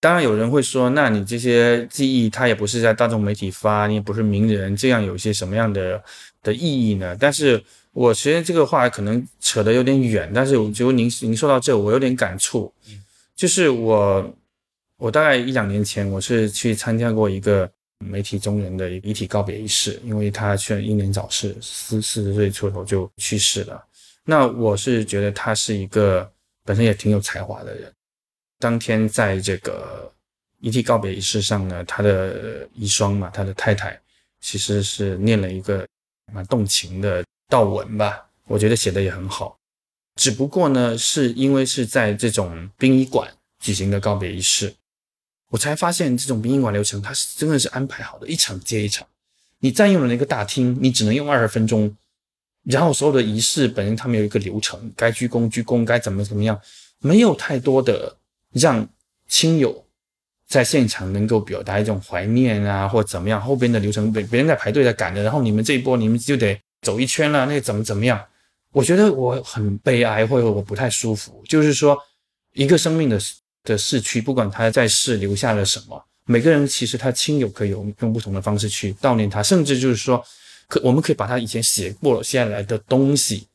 当然有人会说，那你这些记忆它也不是在大众媒体发，你也不是名人，这样有一些什么样的的意义呢？但是我其实这个话可能扯得有点远，但是我觉得您您说到这，我有点感触，就是我我大概一两年前，我是去参加过一个媒体中人的遗体告别仪式，因为他却英年早逝，四四十岁出头就去世了。那我是觉得他是一个本身也挺有才华的人。当天在这个遗体告别仪式上呢，他的遗孀嘛，他的太太其实是念了一个蛮动情的悼文吧，我觉得写的也很好。只不过呢，是因为是在这种殡仪馆举行的告别仪式，我才发现这种殡仪馆流程它是真的是安排好的，一场接一场。你占用了那个大厅，你只能用二十分钟，然后所有的仪式本身他们有一个流程，该鞠躬鞠躬，该怎么怎么样，没有太多的。让亲友在现场能够表达一种怀念啊，或怎么样，后边的流程别别人在排队在赶着，然后你们这一波你们就得走一圈了，那怎么怎么样？我觉得我很悲哀，或者我不太舒服。就是说，一个生命的的逝去，不管他在世留下了什么，每个人其实他亲友可以用用不同的方式去悼念他，甚至就是说，可我们可以把他以前写过下来的东西，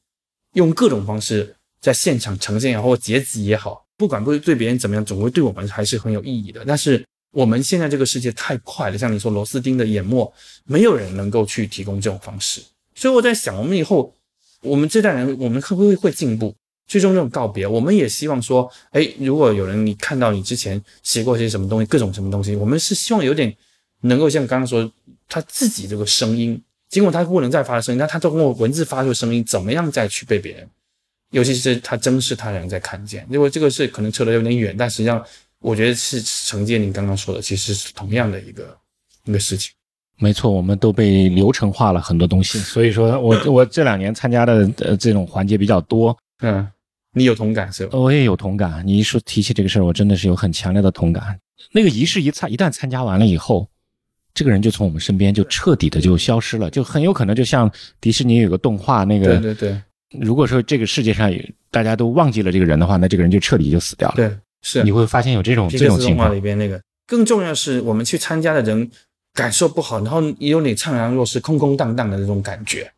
用各种方式在现场呈现也好，或截集也好。不管不是对别人怎么样，总归对我们还是很有意义的。但是我们现在这个世界太快了，像你说螺丝钉的淹没，没有人能够去提供这种方式。所以我在想，我们以后，我们这代人，我们会不会会进步？最终这种告别，我们也希望说，哎，如果有人你看到你之前写过些什么东西，各种什么东西，我们是希望有点能够像刚刚说他自己这个声音，尽管他不能再发的声音，但他通过文字发出声音，怎么样再去被别人。尤其是他珍视他人在看见，因为这个是可能扯得有点远，但实际上我觉得是承接您刚刚说的，其实是同样的一个一个事情。没错，我们都被流程化了很多东西，所以说我我这两年参加的呃这种环节比较多，嗯，你有同感是吧？我也有同感。你一说提起这个事儿，我真的是有很强烈的同感。那个仪式一参一旦参加完了以后，这个人就从我们身边就彻底的就消失了，就很有可能就像迪士尼有个动画那个，对对对。如果说这个世界上大家都忘记了这个人的话，那这个人就彻底就死掉了。对，是你会发现有这种这种情况里边那个。更重要是我们去参加的人感受不好，然后也有你怅然若失、空空荡荡的那种感觉。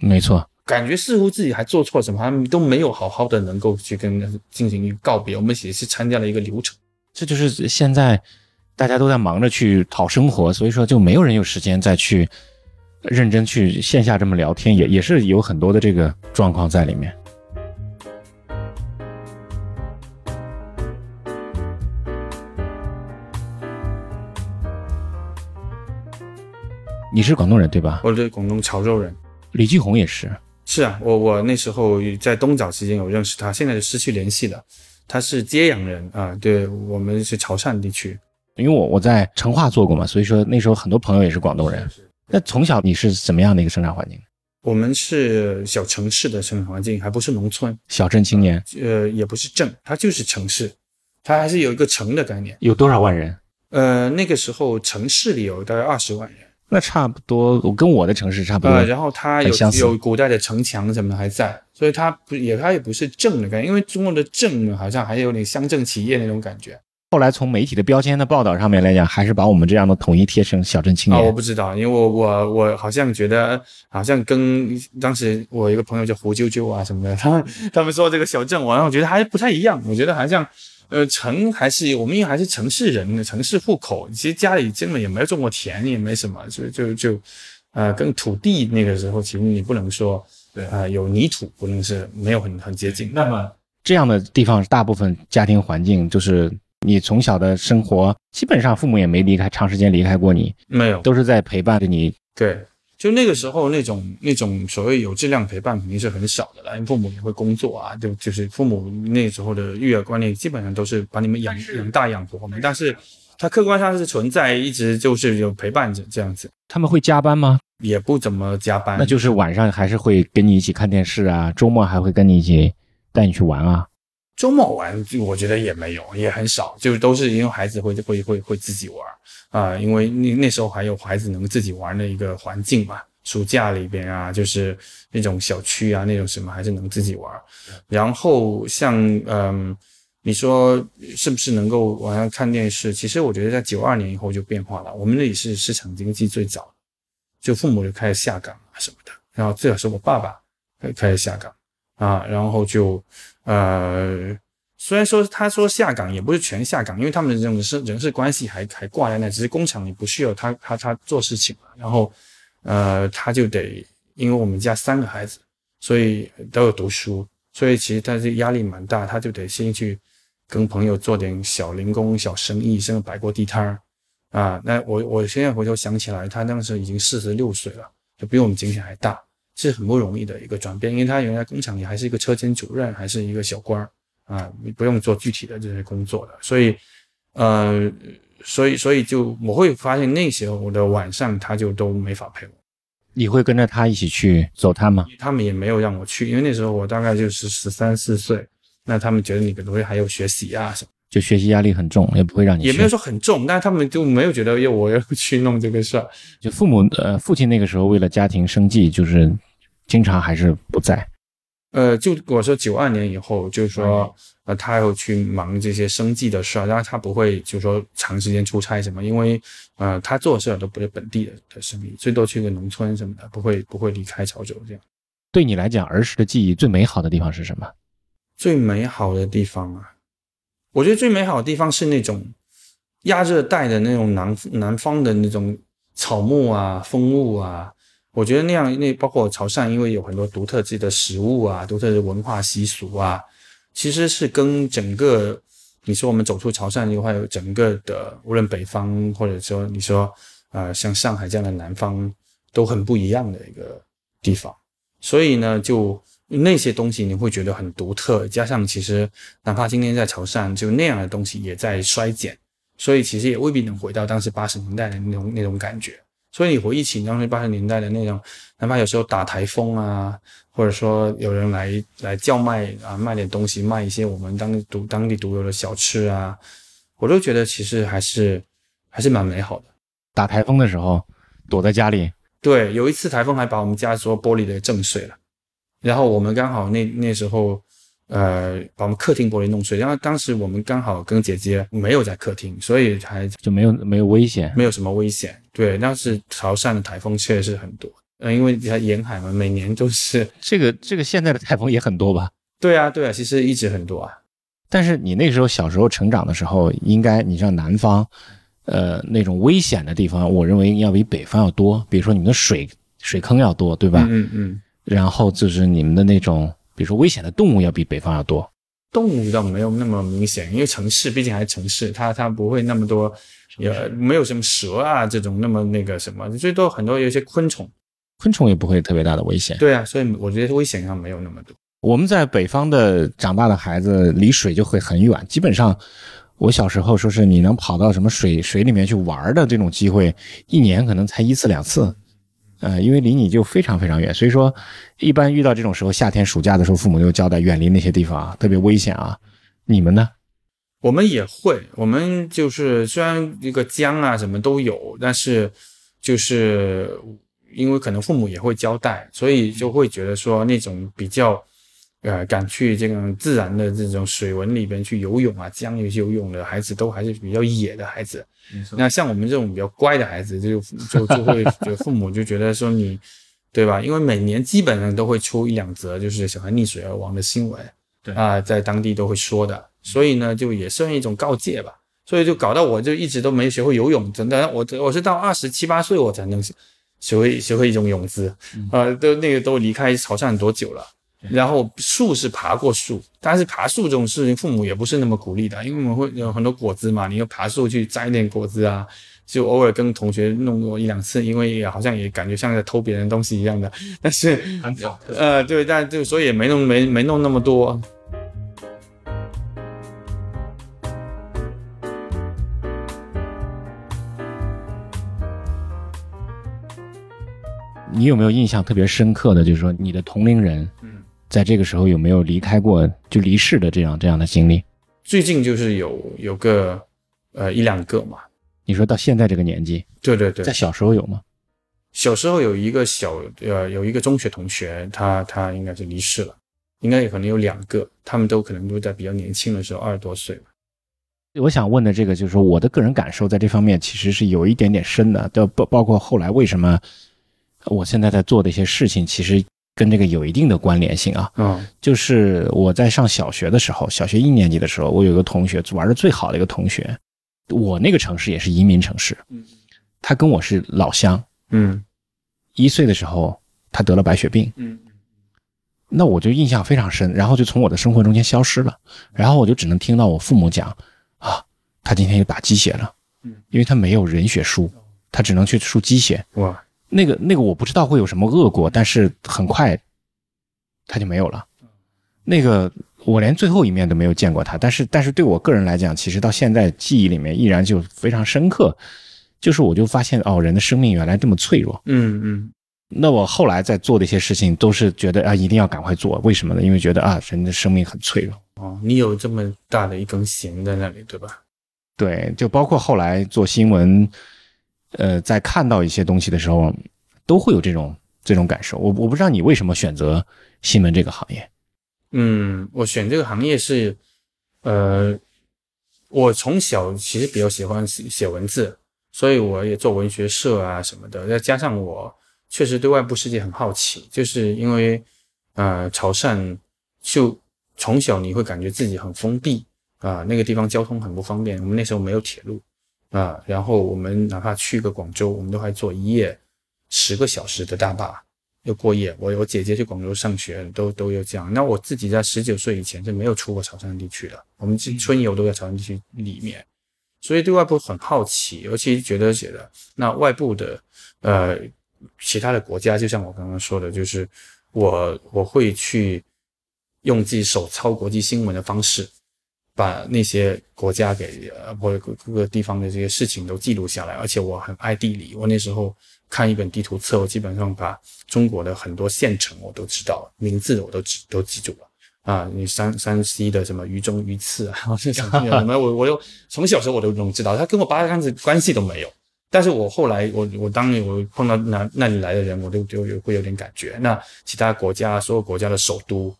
没错，感觉似乎自己还做错什么，他们都没有好好的能够去跟进行一个告别。我们也是参加了一个流程。这就是现在大家都在忙着去讨生活，所以说就没有人有时间再去。认真去线下这么聊天，也也是有很多的这个状况在里面。你是广东人对吧？我是广东潮州人。李继红也是。是啊，我我那时候在东早期间有认识他，现在是失去联系了。他是揭阳人啊，对我们是潮汕地区。因为我我在成化做过嘛，所以说那时候很多朋友也是广东人。那从小你是怎么样的一个生长环境？我们是小城市的生长环境，还不是农村，小镇青年呃，也不是镇，它就是城市，它还是有一个城的概念。有多少万人？呃，那个时候城市里有大概二十万人，那差不多，我跟我的城市差不多。呃，然后它有有古代的城墙什么的还在，所以它不也它也不是镇的感觉，因为中国的镇，好像还有点乡镇企业那种感觉后来从媒体的标签的报道上面来讲，还是把我们这样的统一贴成小镇青啊，我。不知道，因为我我我好像觉得好像跟当时我一个朋友叫胡啾啾啊什么的，他们他们说这个小镇，我让我觉得还不太一样，我觉得好像。呃，城还是我们因为还是城市人，城市户口，其实家里根本也没有种过田，也没什么，所以就就，呃，跟土地那个时候，其实你不能说，对啊、有泥土，不能是没有很很接近。那么，这样的地方，大部分家庭环境就是你从小的生活，基本上父母也没离开长时间离开过你，没有，都是在陪伴着你。对，就那个时候那种那种所谓有质量陪伴肯定是很少的了，因为父母也会工作啊，就就是父母那时候的育儿观念基本上都是把你们养养大养活嘛，但是它客观上是存在，一直就是有陪伴着这样子，他们会加班吗？也不怎么加班，那就是晚上还是会跟你一起看电视啊，周末还会跟你一起带你去玩啊。周末玩，我觉得也没有，也很少，就是都是因为孩子会会会会自己玩啊、因为那那时候还有孩子能自己玩的一个环境嘛。暑假里边啊，就是那种小区啊，那种什么还是能自己玩。然后像嗯，你说是不是能够晚上看电视？其实我觉得在九二年以后就变化了。我们那里是市场经济最早，就父母就开始下岗啊什么的。然后最好是我爸爸开开始下岗啊，然后就呃，虽然说他说下岗也不是全下岗，因为他们的这种人事人事关系还还挂在那，只是工厂里不需要他他他做事情了，然后呃他就得，因为我们家三个孩子，所以都有读书，所以其实他是压力蛮大，他就得先去跟朋友做点小零工、小生意，甚至摆过地摊儿啊。那我我现在回头想起来，他当时已经四十六岁了，就比我们今天还大。是很不容易的一个转变，因为他原来工厂里还是一个车间主任，还是一个小官儿啊，你不用做具体的这些工作的，所以，呃，所以所以就我会发现那时候我的晚上他就都没法陪我，你会跟着他一起去走摊吗？他们也没有让我去，因为那时候我大概就是十三四岁，那他们觉得你可能会还有学习啊什么，就学习压力很重，也不会让你也没有说很重，但是他们就没有觉得要我要去弄这个事儿，就父母呃父亲那个时候为了家庭生计，就是经常还是不在。呃，就我说九二年以后，就是说，呃，他要去忙这些生计的事儿，然后他不会就是说长时间出差什么，因为呃，他做的事儿都不是本地的的生意，最多去个农村什么的，不会不会离开潮州这样。对你来讲，儿时的记忆最美好的地方是什么？最美好的地方啊，我觉得最美好的地方是那种亚热带的那种南南方的那种草木啊、风物啊。我觉得那样，那包括潮汕，因为有很多独特自己的食物啊、独特的文化习俗啊，其实是跟整个你说我们走出潮汕的话，有整个的无论北方或者说你说呃像上海这样的南方都很不一样的一个地方。所以呢，就那些东西你会觉得很独特，加上其实哪怕今天在潮汕，就那样的东西也在衰减，所以其实也未必能回到当时八十年代的那种那种感觉。所以你回忆起当时八十年代的那种，哪怕有时候打台风啊，或者说有人来来叫卖啊，卖点东西，卖一些我们当地独当地独有的小吃啊，我都觉得其实还是还是蛮美好的。打台风的时候，躲在家里，对，有一次台风还把我们家所有玻璃给震碎了，然后我们刚好那那时候，呃，把我们客厅玻璃弄碎，然后当时我们刚好跟姐姐没有在客厅，所以还就没有没有危险。没有什么危险。对，但是潮汕的台风确实是很多，呃，因为它沿海嘛，每年都是。这个这个现在的台风也很多吧？对啊，对啊，其实一直很多啊。但是你那时候小时候成长的时候，应该你像南方，呃，那种危险的地方，我认为要比北方要多。比如说你们的水水坑要多，对吧？嗯嗯。然后就是你们的那种，比如说危险的动物要比北方要多。动物倒没有那么明显，因为城市毕竟还是城市，它它不会那么多，也没有什么蛇啊这种那么那个什么，最多很多有一些昆虫。昆虫也不会特别大的危险。对啊，所以我觉得危险上没有那么多。我们在北方的长大的孩子，离水就会很远。基本上，我小时候说是你能跑到什么水水里面去玩的这种机会，一年可能才一次两次。呃，因为离你就非常非常远，所以说一般遇到这种时候，夏天暑假的时候，父母就交代远离那些地方啊，特别危险啊。你们呢？我们也会，我们就是虽然一个江啊什么都有，但是就是因为可能父母也会交代，所以就会觉得说那种比较呃敢去这种自然的这种水文里边去游泳啊，江里去游泳的孩子都还是比较野的孩子。那像我们这种比较乖的孩子，就就就会 就父母就觉得说你对吧？因为每年基本上都会出一两则就是小孩溺水而亡的新闻，对啊，在当地都会说的。所以呢，就也算一种告诫吧。所以就搞到我就一直都没学会游泳，真的，我我是到二十七八岁我才能学会学会一种泳姿，呃，都那个都离开潮汕很多久了。然后树是爬过树，但是爬树这种事情，父母也不是那么鼓励的，因为我们会有很多果子嘛，你要爬树去摘点果子啊，就偶尔跟同学弄过一两次，因为好像也感觉像在偷别人东西一样的。但是，呃，对，但就所以也没弄没没弄那么多。你有没有印象特别深刻的，就是说你的同龄人，嗯，在这个时候有没有离开过就离世的这样这样的经历？最近就是有有个呃一两个嘛。你说到现在这个年纪，对对对，在小时候有吗？小时候有一个小呃有一个中学同学，他他应该是离世了，应该也可能有两个，他们都可能都在比较年轻的时候二十多岁吧。我想问的这个就是说我的个人感受在这方面其实是有一点点深的，都包包括后来为什么。我现在在做的一些事情，其实跟这个有一定的关联性啊。嗯，就是我在上小学的时候，小学一年级的时候，我有个同学玩的最好的一个同学，我那个城市也是移民城市。嗯，他跟我是老乡。嗯，一岁的时候他得了白血病。嗯，那我就印象非常深，然后就从我的生活中间消失了。然后我就只能听到我父母讲啊，他今天又打鸡血了。嗯，因为他没有人血输，他只能去输鸡血。哇。那个那个我不知道会有什么恶果，但是很快他就没有了。那个我连最后一面都没有见过他，但是但是对我个人来讲，其实到现在记忆里面依然就非常深刻。就是我就发现哦，人的生命原来这么脆弱。嗯嗯。那我后来在做的一些事情，都是觉得啊，一定要赶快做。为什么呢？因为觉得啊，人的生命很脆弱。哦，你有这么大的一根弦在那里，对吧？对，就包括后来做新闻。呃，在看到一些东西的时候，都会有这种这种感受。我我不知道你为什么选择新闻这个行业。嗯，我选这个行业是，呃，我从小其实比较喜欢写写文字，所以我也做文学社啊什么的。再加上我确实对外部世界很好奇，就是因为呃，潮汕就从小你会感觉自己很封闭啊，那个地方交通很不方便。我们那时候没有铁路。啊，然后我们哪怕去个广州，我们都还坐一夜十个小时的大巴要过夜。我我姐姐去广州上学，都都有这样。那我自己在十九岁以前是没有出过潮汕地区的，我们春游都在潮汕地区里面，所以对外部很好奇，尤其觉得觉得那外部的呃其他的国家，就像我刚刚说的，就是我我会去用自己手抄国际新闻的方式。把那些国家给呃或者各个地方的这些事情都记录下来，而且我很爱地理。我那时候看一本地图册，我基本上把中国的很多县城我都知道，名字我都记都记住了啊。你山山西的什么榆中榆次啊，什么我我又从小时候我都能知道，他跟我八竿子关系都没有。但是我后来我我当年我碰到那那里来的人，我都就有会有点感觉。那其他国家所有国家的首都、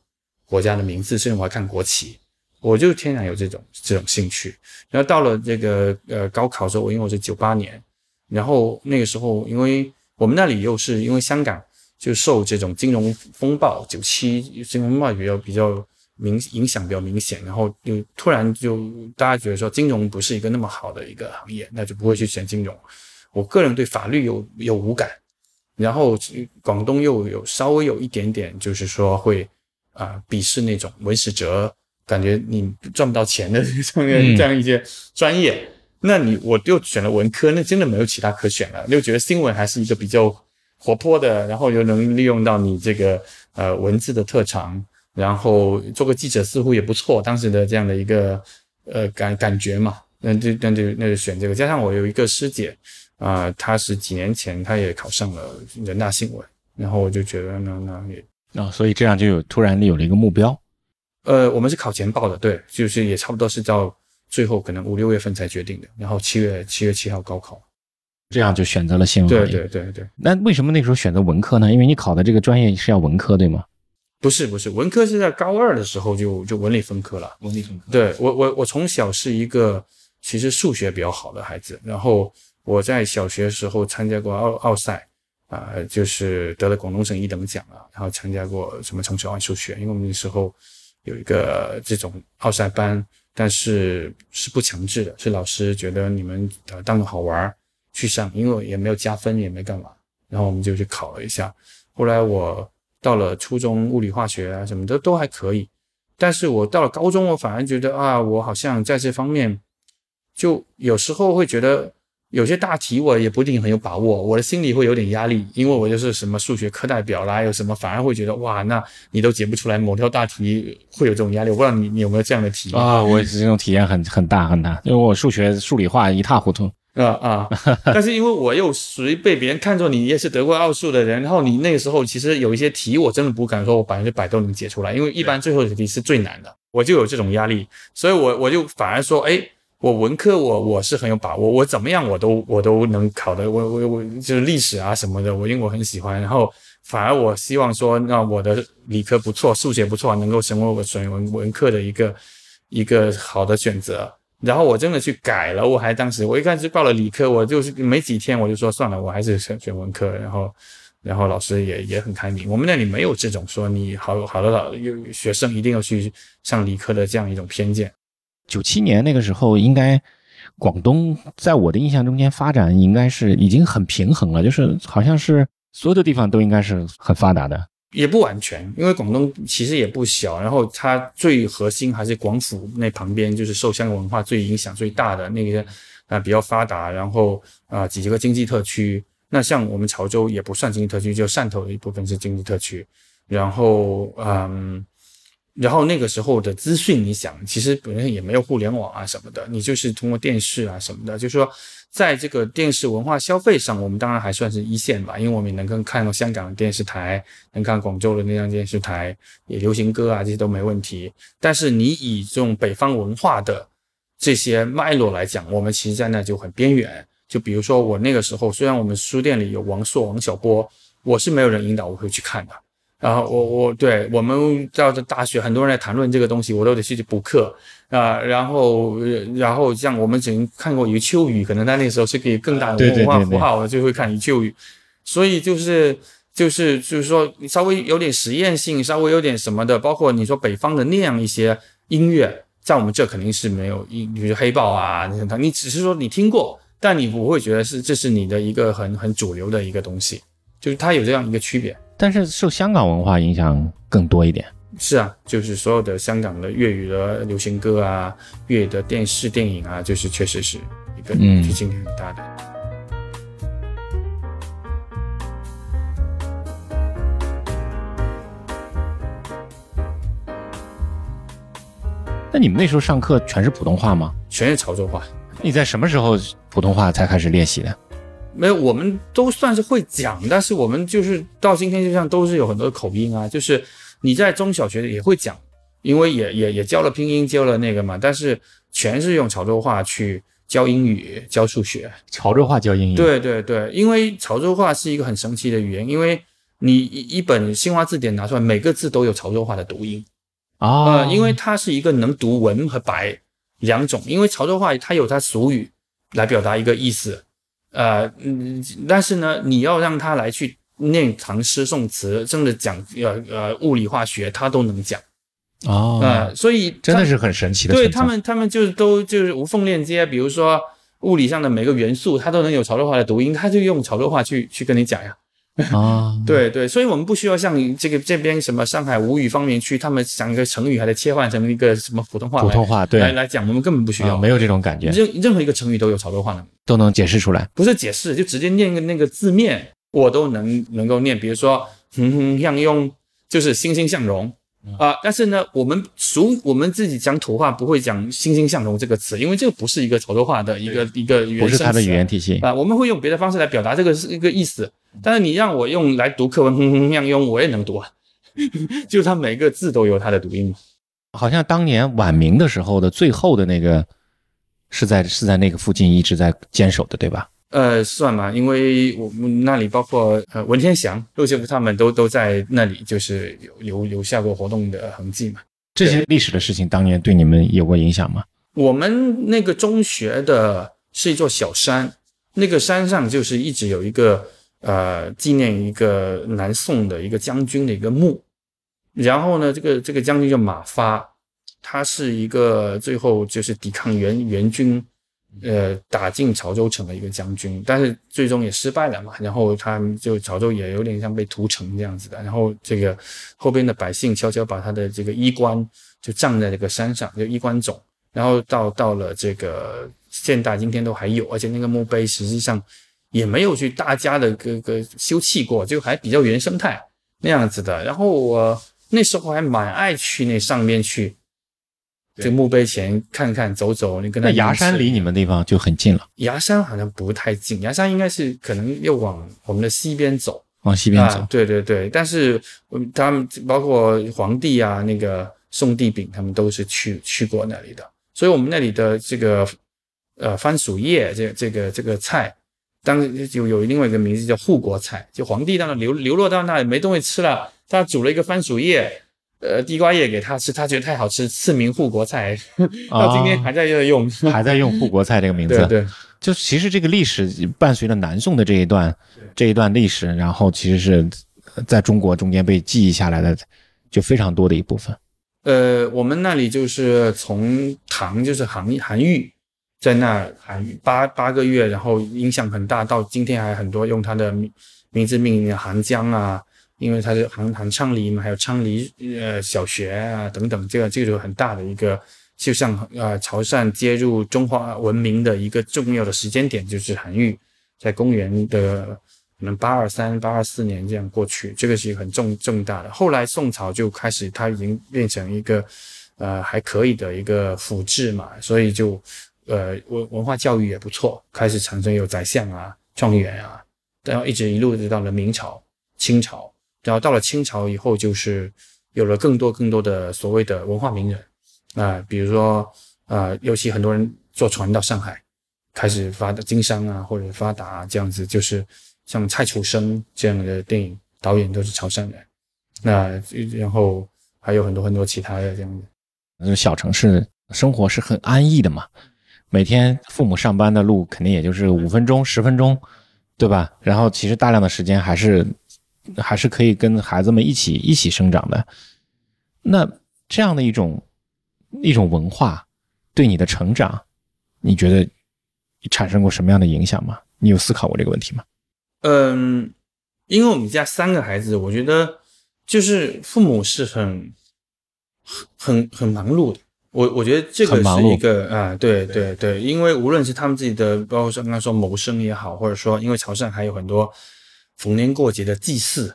国家的名字，甚至我还看国旗。我就天然有这种这种兴趣，然后到了这个呃高考的时候，我因为我是九八年，然后那个时候，因为我们那里又是因为香港就受这种金融风暴九七金融风暴比较比较明影响比较明显，然后就突然就大家觉得说金融不是一个那么好的一个行业，那就不会去选金融。我个人对法律有有无感，然后广东又有稍微有一点点就是说会啊鄙视那种文史哲。感觉你赚不到钱的 这样这样一些专业，那你我就选了文科，那真的没有其他可选了。又觉得新闻还是一个比较活泼的，然后又能利用到你这个呃文字的特长，然后做个记者似乎也不错。当时的这样的一个呃感感觉嘛，那就那就那就选这个。加上我有一个师姐，啊、她是几年前她也考上了人大新闻，然后我就觉得那那也啊、所以这样就有突然有了一个目标。呃，我们是考前报的，对，就是也差不多是到最后可能五六月份才决定的，然后七月七月七号高考。这样就选择了新闻对。对对对，那为什么那时候选择文科呢？因为你考的这个专业是要文科，对吗？不是不是，文科是在高二的时候就就文理分科了。文理分科。对我我我从小是一个其实数学比较好的孩子，然后我在小学的时候参加过奥奥赛，啊、就是得了广东省一等奖啊，然后参加过什么城市奥数学，因为我们那时候有一个这种奥赛班，但是是不强制的，是老师觉得你们呃当个好玩儿去上，因为也没有加分，也没干嘛，然后我们就去考了一下。后来我到了初中，物理化学啊什么的都还可以，但是我到了高中，我反而觉得啊，我好像在这方面，就有时候会觉得有些大题我也不一定很有把握，我的心里会有点压力，因为我就是什么数学课代表啦，有什么反而会觉得哇，那你都解不出来某条大题，会有这种压力。我不知道你你有没有这样的体验啊、我也是这种体验很很大很大，因为我数学数理化一塌糊涂。啊啊！但是因为我又属于被别人看作你也是得过奥数的人，然后你那个时候其实有一些题我真的不敢说我百分之百都能解出来，因为一般最后的题是最难的，我就有这种压力，所以我我就反而说，哎，我文科我我是很有把握，我怎么样我都我都能考的，我我我就是历史啊什么的，我因为我很喜欢，然后反而我希望说，那我的理科不错，数学不错，能够成为我选文文科的一个一个好的选择。然后我真的去改了，我还当时我一开始报了理科，我就是没几天我就说算了，我还是选选文科。然后，然后老师也也很开明，我们那里没有这种说你好好的老有学生一定要去上理科的这样一种偏见。九七年那个时候，应该广东在我的印象中间发展应该是已经很平衡了，就是好像是所有的地方都应该是很发达的。也不完全，因为广东其实也不小，然后它最核心还是广府那旁边，就是受香港文化最影响最大的那些啊、比较发达，然后啊、呃几个经济特区。那像我们潮州也不算经济特区，就汕头的一部分是经济特区。然后嗯，然后那个时候的资讯，你想，其实本身也没有互联网啊什么的，你就是通过电视啊什么的，就是说，在这个电视文化消费上，我们当然还算是一线吧，因为我们也能够看到香港的电视台，能看广州的那张电视台，也流行歌啊这些都没问题。但是你以这种北方文化的这些脉络来讲，我们其实在那就很边缘。就比如说我那个时候，虽然我们书店里有王朔、王小波，我是没有人引导我会去看的。然后我我对我们到这大学，很多人在谈论这个东西，我都得去补课啊、然后呃然后像我们只能看过余秋雨，可能在那时候是可以更大的文化符号，我就会看余秋雨。所以就是就是就是说，你稍微有点实验性，稍微有点什么的，包括你说北方的那样一些音乐，在我们这肯定是没有音，比如黑豹啊，那种你只是说你听过，但你不会觉得是这是你的一个很很主流的一个东西，就是它有这样一个区别。但是受香港文化影响更多一点。是啊，就是所有的香港的粤语的流行歌啊，粤语的电视电影啊，就是确实是一个嗯影响很大的。那你们那时候上课全是普通话吗？全是潮州话，你在什么时候普通话才开始练习的？没有，我们都算是会讲，但是我们就是到今天就像都是有很多口音啊，就是你在中小学也会讲，因为也也也教了拼音，教了那个嘛，但是全是用潮州话去教英语、教数学。潮州话教英语。，对对对，因为潮州话是一个很神奇的语言，因为你一一本新华字典拿出来，每个字都有潮州话的读音。啊、呃，因为它是一个能读文和白两种，因为潮州话它有它俗语来表达一个意思，呃，嗯，但是呢，你要让他来去念唐诗宋词，真的讲呃呃物理化学，他都能讲，哦，呃，所以真的是很神奇的。对他们，他们就是都就是无缝链接，比如说物理上的每个元素，它都能有潮州话的读音，他就用潮州话去去跟你讲呀。啊，对对，所以我们不需要像这个这边什么上海吴语方言区，他们讲一个成语还得切换成一个什么普通话来普通话对来来讲，我们根本不需要，啊没有这种感觉，任任何一个成语都有潮州话的，都能解释出来。不是解释，就直接念个那个字面，我都能能够念。比如说，哼哼向用就是欣欣向荣，啊、但是呢，我们俗我们自己讲土话不会讲欣欣向荣这个词，因为这个不是一个潮州话的一个一个原生词不是他的语言体系。啊、我们会用别的方式来表达这个是一个意思。但是你让我用来读课文哼哼样用，我也能读啊，就是它每个字都有它的读音嘛。好像当年晚明的时候的最后的那个是在是在那个附近一直在坚守的，对吧？呃，算吧，因为我们那里包括呃文天祥、陆秀夫他们都都在那里，就是有留留下过活动的痕迹嘛。这些历史的事情当年对你们有过影响吗？我们那个中学的是一座小山，那个山上就是一直有一个呃纪念一个南宋的一个将军的一个墓，然后呢，这个这个将军叫马发，他是一个最后就是抵抗元元军，呃打进潮州城的一个将军，但是最终也失败了嘛，然后他就潮州也有点像被屠城这样子的，然后这个后边的百姓悄悄把他的这个衣冠就葬在这个山上，就衣冠冢。然后到到了这个现代，今天都还有，而且那个墓碑实际上也没有去大家的个个修葺过，就还比较原生态那样子的。然后我那时候还蛮爱去那上面去，这墓碑前看看走走。你跟他那崖山离你们地方就很近了，崖山好像不太近，崖山应该是可能又往我们的西边走。往西边走。啊。对对对，但是嗯他们包括皇帝啊，那个宋帝昺他们都是去去过那里的，所以我们那里的这个呃番薯叶这这个这个菜，当时有有另外一个名字叫护国菜，就皇帝到那流流落到那里没东西吃了，他煮了一个番薯叶。呃，地瓜叶给他吃，他觉得太好吃，赐名护国菜，到今天还在用。还在用护国菜这个名字，对对，就其实这个历史伴随着南宋的这一段这一段历史，然后其实是在中国中间被记忆下来的，就非常多的一部分。呃，我们那里就是从唐，就是韩韩愈，在那韩愈八八个月，然后影响很大，到今天还很多用他的名字命名的韩江啊，因为他是韩韩昌黎嘛，还有昌黎呃小学啊等等，这个这个就很大的一个，就像呃潮汕接入中华文明的一个重要的时间点，就是韩愈在公元的可能八二三、八二四年这样过去，这个是很重重大的。后来宋朝就开始，它已经变成一个呃还可以的一个府制嘛，所以就呃文文化教育也不错，开始产生有宰相啊、状元啊，然后一直一路就到了明朝、清朝，然后到了清朝以后，就是有了更多更多的所谓的文化名人啊、比如说呃，尤其很多人坐船到上海。开始发的经商啊，或者发达啊，这样子就是像蔡楚生这样的电影导演都是潮汕人，那然后还有很多很多其他的这样子。就是小城市生活是很安逸的嘛，每天父母上班的路肯定也就是五分钟、十分钟，对吧？然后其实大量的时间还是还是可以跟孩子们一起一起生长的。那这样的一种一种文化对你的成长，你觉得产生过什么样的影响吗？你有思考过这个问题吗？嗯，因为我们家三个孩子，我觉得就是父母是很很很忙碌的。我我觉得这个是一个啊，对对对，因为无论是他们自己的，包括说刚刚说谋生也好，或者说因为潮汕还有很多逢年过节的祭祀，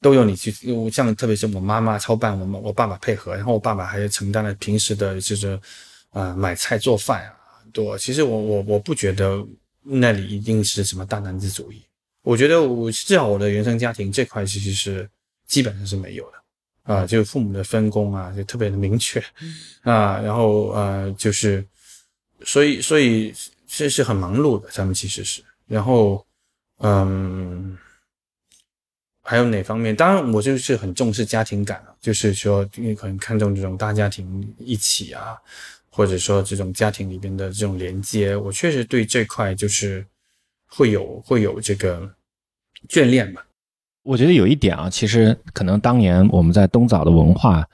都有你去，像特别是我妈妈操办，我们我爸爸配合，然后我爸爸还承担了平时的就是啊、呃买菜做饭啊很多。其实我我我不觉得那里一定是什么大男子主义，我觉得我至少我的原生家庭这块其实是基本上是没有的啊、就是父母的分工啊就特别的明确 啊，然后呃就是所以所以是是很忙碌的，他们其实是，然后嗯。还有哪方面？当然，我就是很重视家庭感啊，就是说，因为可能看重这种大家庭一起啊，或者说这种家庭里边的这种连接，我确实对这块就是会有会有这个眷恋吧。我觉得有一点啊，其实可能当年我们在东早的文化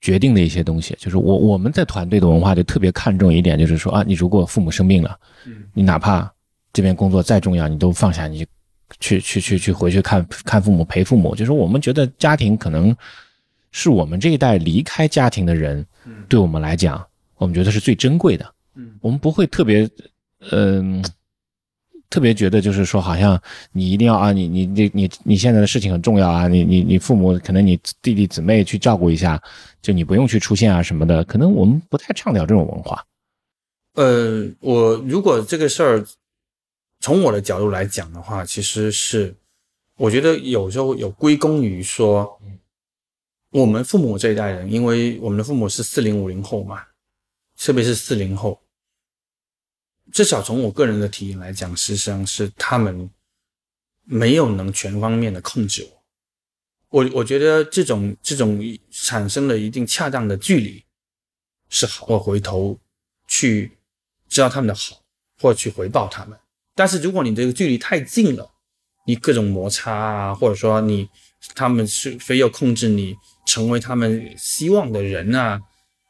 决定的一些东西，就是我我们在团队的文化就特别看重一点，就是说啊，你如果父母生病了，嗯你哪怕这边工作再重要，你都放下，你去去去去回去看看父母陪父母。就是我们觉得家庭可能是我们这一代离开家庭的人，嗯对我们来讲，我们觉得是最珍贵的。嗯我们不会特别，嗯、特别觉得就是说，好像你一定要啊，你你你你你现在的事情很重要啊，你你你父母可能你弟弟姊妹去照顾一下，就你不用去出现啊什么的，可能我们不太倡导这种文化。呃，我如果这个事儿从我的角度来讲的话，其实是我觉得有时候有归功于说，我们父母这一代人，因为我们的父母是四零五零后嘛，特别是四零后，至少从我个人的体验来讲，实际上是他们没有能全方面的控制我。我我觉得这种这种产生了一定恰当的距离是好。我回头去知道他们的好，或者去回报他们。但是如果你这个距离太近了，你各种摩擦啊，或者说你他们是非要控制你成为他们希望的人啊，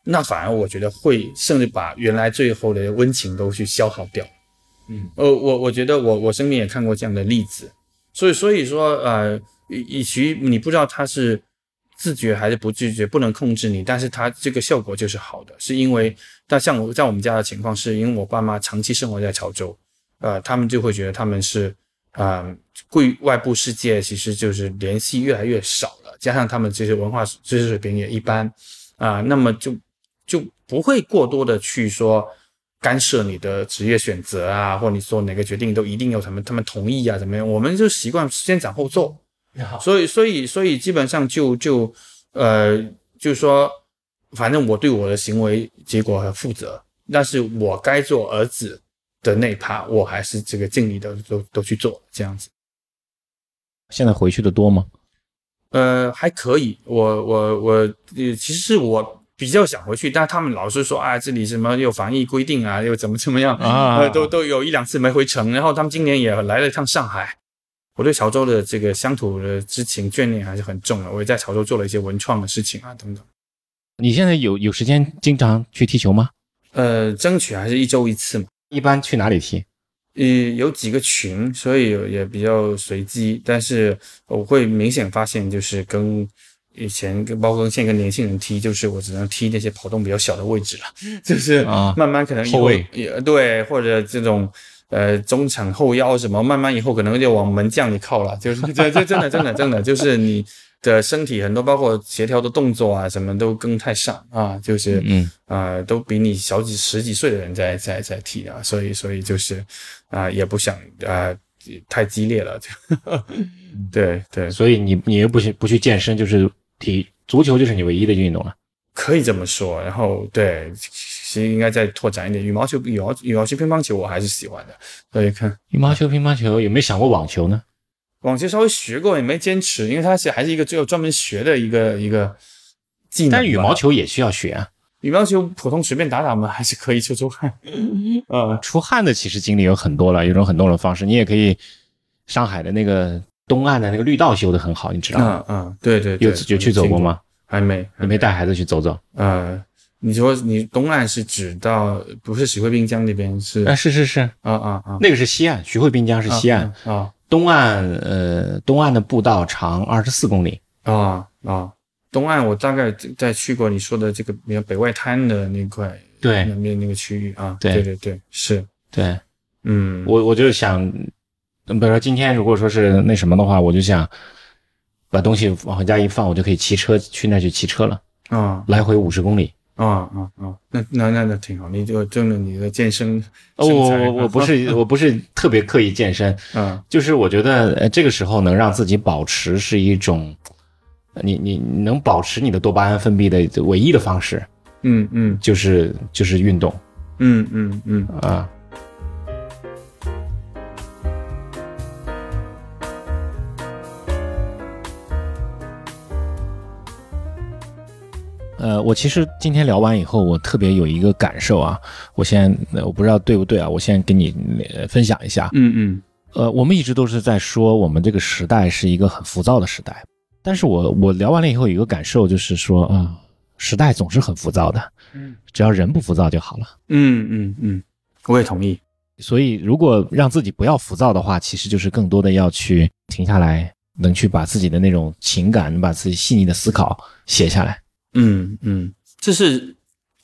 那反而我觉得会甚至把原来最后的温情都去消耗掉。嗯，呃，我我觉得我我身边也看过这样的例子，所以所以说呃。以以及你不知道他是自觉还是不自觉，不能控制你，但是他这个效果就是好的，是因为，但像我在我们家的情况，是因为我爸妈长期生活在潮州，呃，他们就会觉得他们是，呃，对外部世界其实就是联系越来越少了，加上他们这些文化知识水平也一般，啊，那么就就不会过多的去说干涉你的职业选择啊，或者你做哪个决定都一定有什么他们同意啊，怎么样？我们就习惯先斩后奏。所以，所以，所以基本上就就，呃，就是说，反正我对我的行为结果负责，但是我该做儿子的那趴，我还是这个尽力的都都去做，这样子。现在回去的多吗？呃，还可以。我我我，其实是我比较想回去，但他们老是说，啊，这里什么又防疫规定啊，又怎么怎么样啊，都都有一两次没回城。然后他们今年也来了一趟上海。我对潮州的这个乡土的之情眷恋还是很重的。我也在潮州做了一些文创的事情啊，等等。你现在有有时间经常去踢球吗？呃，争取还是一周一次嘛。一般去哪里踢？呃，有几个群，所以也比较随机。但是我会明显发现，就是跟以前跟包括跟现在跟年轻人踢，就是我只能踢那些跑动比较小的位置了。就是啊，慢慢可能后卫也对，或者这种。呃，中场后腰什么，慢慢以后可能就往门将里靠了，就是这这真的真的真的就是你的身体很多，包括协调的动作啊，什么都跟太上啊，就是嗯啊，都比你小几十几岁的人在在在踢啊，所以所以就是啊，也不想啊太激烈了，对对，所以你你又不去不去健身，就是踢足球就是你唯一的运动了。可以这么说，然后对，其实应该再拓展一点。羽毛球、羽毛羽毛球、乒乓球，我还是喜欢的。所以看羽毛球、乒乓球，有没有想过网球呢？网球稍微学过，也没坚持，因为它是还是一个只有专门学的一个一个技能。但羽毛球也需要学啊。羽毛球普通随便打打嘛，还是可以出出汗。呃，出汗的其实经历有很多了，有种很多种方式。你也可以上海的那个东岸的那个绿道修的很好，你知道吗？嗯嗯，对对，有有去走过吗？还没，你没带孩子去走走？呃，你说你东岸是指到不是徐汇滨江那边是？啊，是是是，啊啊啊，那个是西岸，徐汇滨江是西岸啊。东岸呃，东岸的步道长二十四公里啊啊。东岸我大概在去过你说的这个，比如北外滩的那块，对，那边那个区域啊，对对对，是，对，嗯，我我就想，比如说今天如果说是那什么的话，我就想。把东西往回家一放，我就可以骑车去那去骑车了啊，来回五十公里啊啊啊！那那那那挺好，你就挣了你的健身。我我我不是我不是特别刻意健身，嗯，就是我觉得这个时候能让自己保持是一种，你你能保持你的多巴胺分泌的唯一的方式，嗯嗯，就是就是运动，嗯嗯嗯啊。呃，我其实今天聊完以后，我特别有一个感受啊，我先我不知道对不对啊，我先跟你分享一下。嗯嗯，呃，我们一直都是在说我们这个时代是一个很浮躁的时代，但是我我聊完了以后有一个感受就是说啊，时代总是很浮躁的，嗯，只要人不浮躁就好了。嗯嗯嗯，我也同意。所以如果让自己不要浮躁的话，其实就是更多的要去停下来，能去把自己的那种情感，把自己细腻的思考写下来。嗯嗯，这是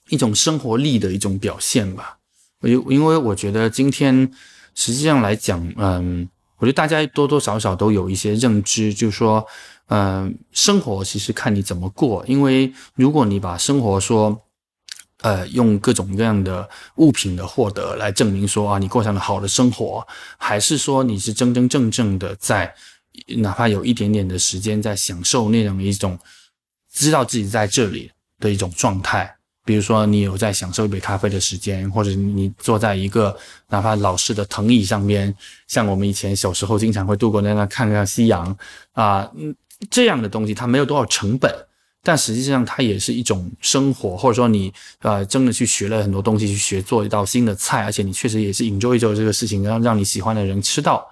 一种生活力的一种表现吧。因因为我觉得今天实际上来讲，嗯，我觉得大家多多少少都有一些认知，就是说，嗯，生活其实看你怎么过。因为如果你把生活说，呃，用各种各样的物品的获得来证明说啊，你过上了好的生活，还是说你是真真正正的在，哪怕有一点点的时间在享受那样一种知道自己在这里的一种状态。比如说，你有在享受一杯咖啡的时间，或者你坐在一个哪怕老式的藤椅上边，像我们以前小时候经常会度过在那看看夕阳啊，嗯，这样的东西它没有多少成本，但实际上它也是一种生活，或者说你呃真的去学了很多东西，去学做一道新的菜，而且你确实也是 enjoy 做这个事情，让让你喜欢的人吃到，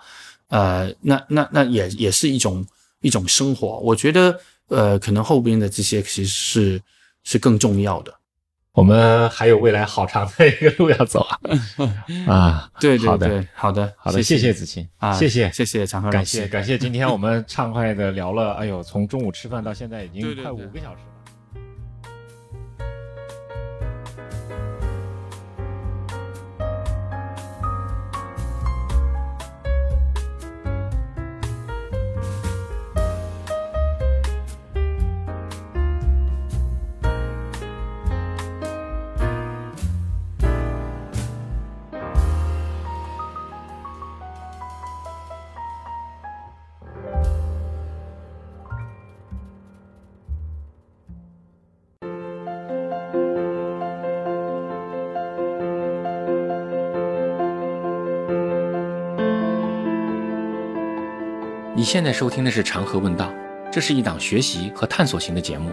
呃，那那那也也是一种一种生活。我觉得呃，可能后边的这些其实是是更重要的。我们还有未来好长的一个路要走啊！啊，对对对，好的好的，谢谢子晴啊，谢谢谢谢常河感谢感谢，今天我们畅快的聊了，哎呦，从中午吃饭到现在已经快五个小时。现在收听的是《长河问道》，这是一档学习和探索型的节目，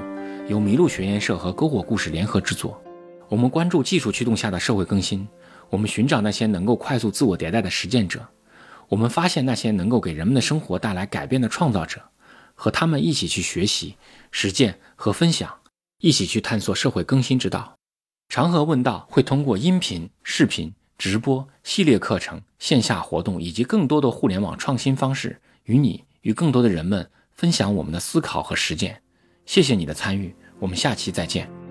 由麋鹿学研社和篝火故事联合制作。我们关注技术驱动下的社会更新，我们寻找那些能够快速自我迭代的实践者，我们发现那些能够给人们的生活带来改变的创造者，和他们一起去学习、实践和分享，一起去探索社会更新之道。长河问道会通过音频、视频、直播、系列课程、线下活动以及更多的互联网创新方式。与你与更多的人们分享我们的思考和实践，谢谢你的参与，我们下期再见。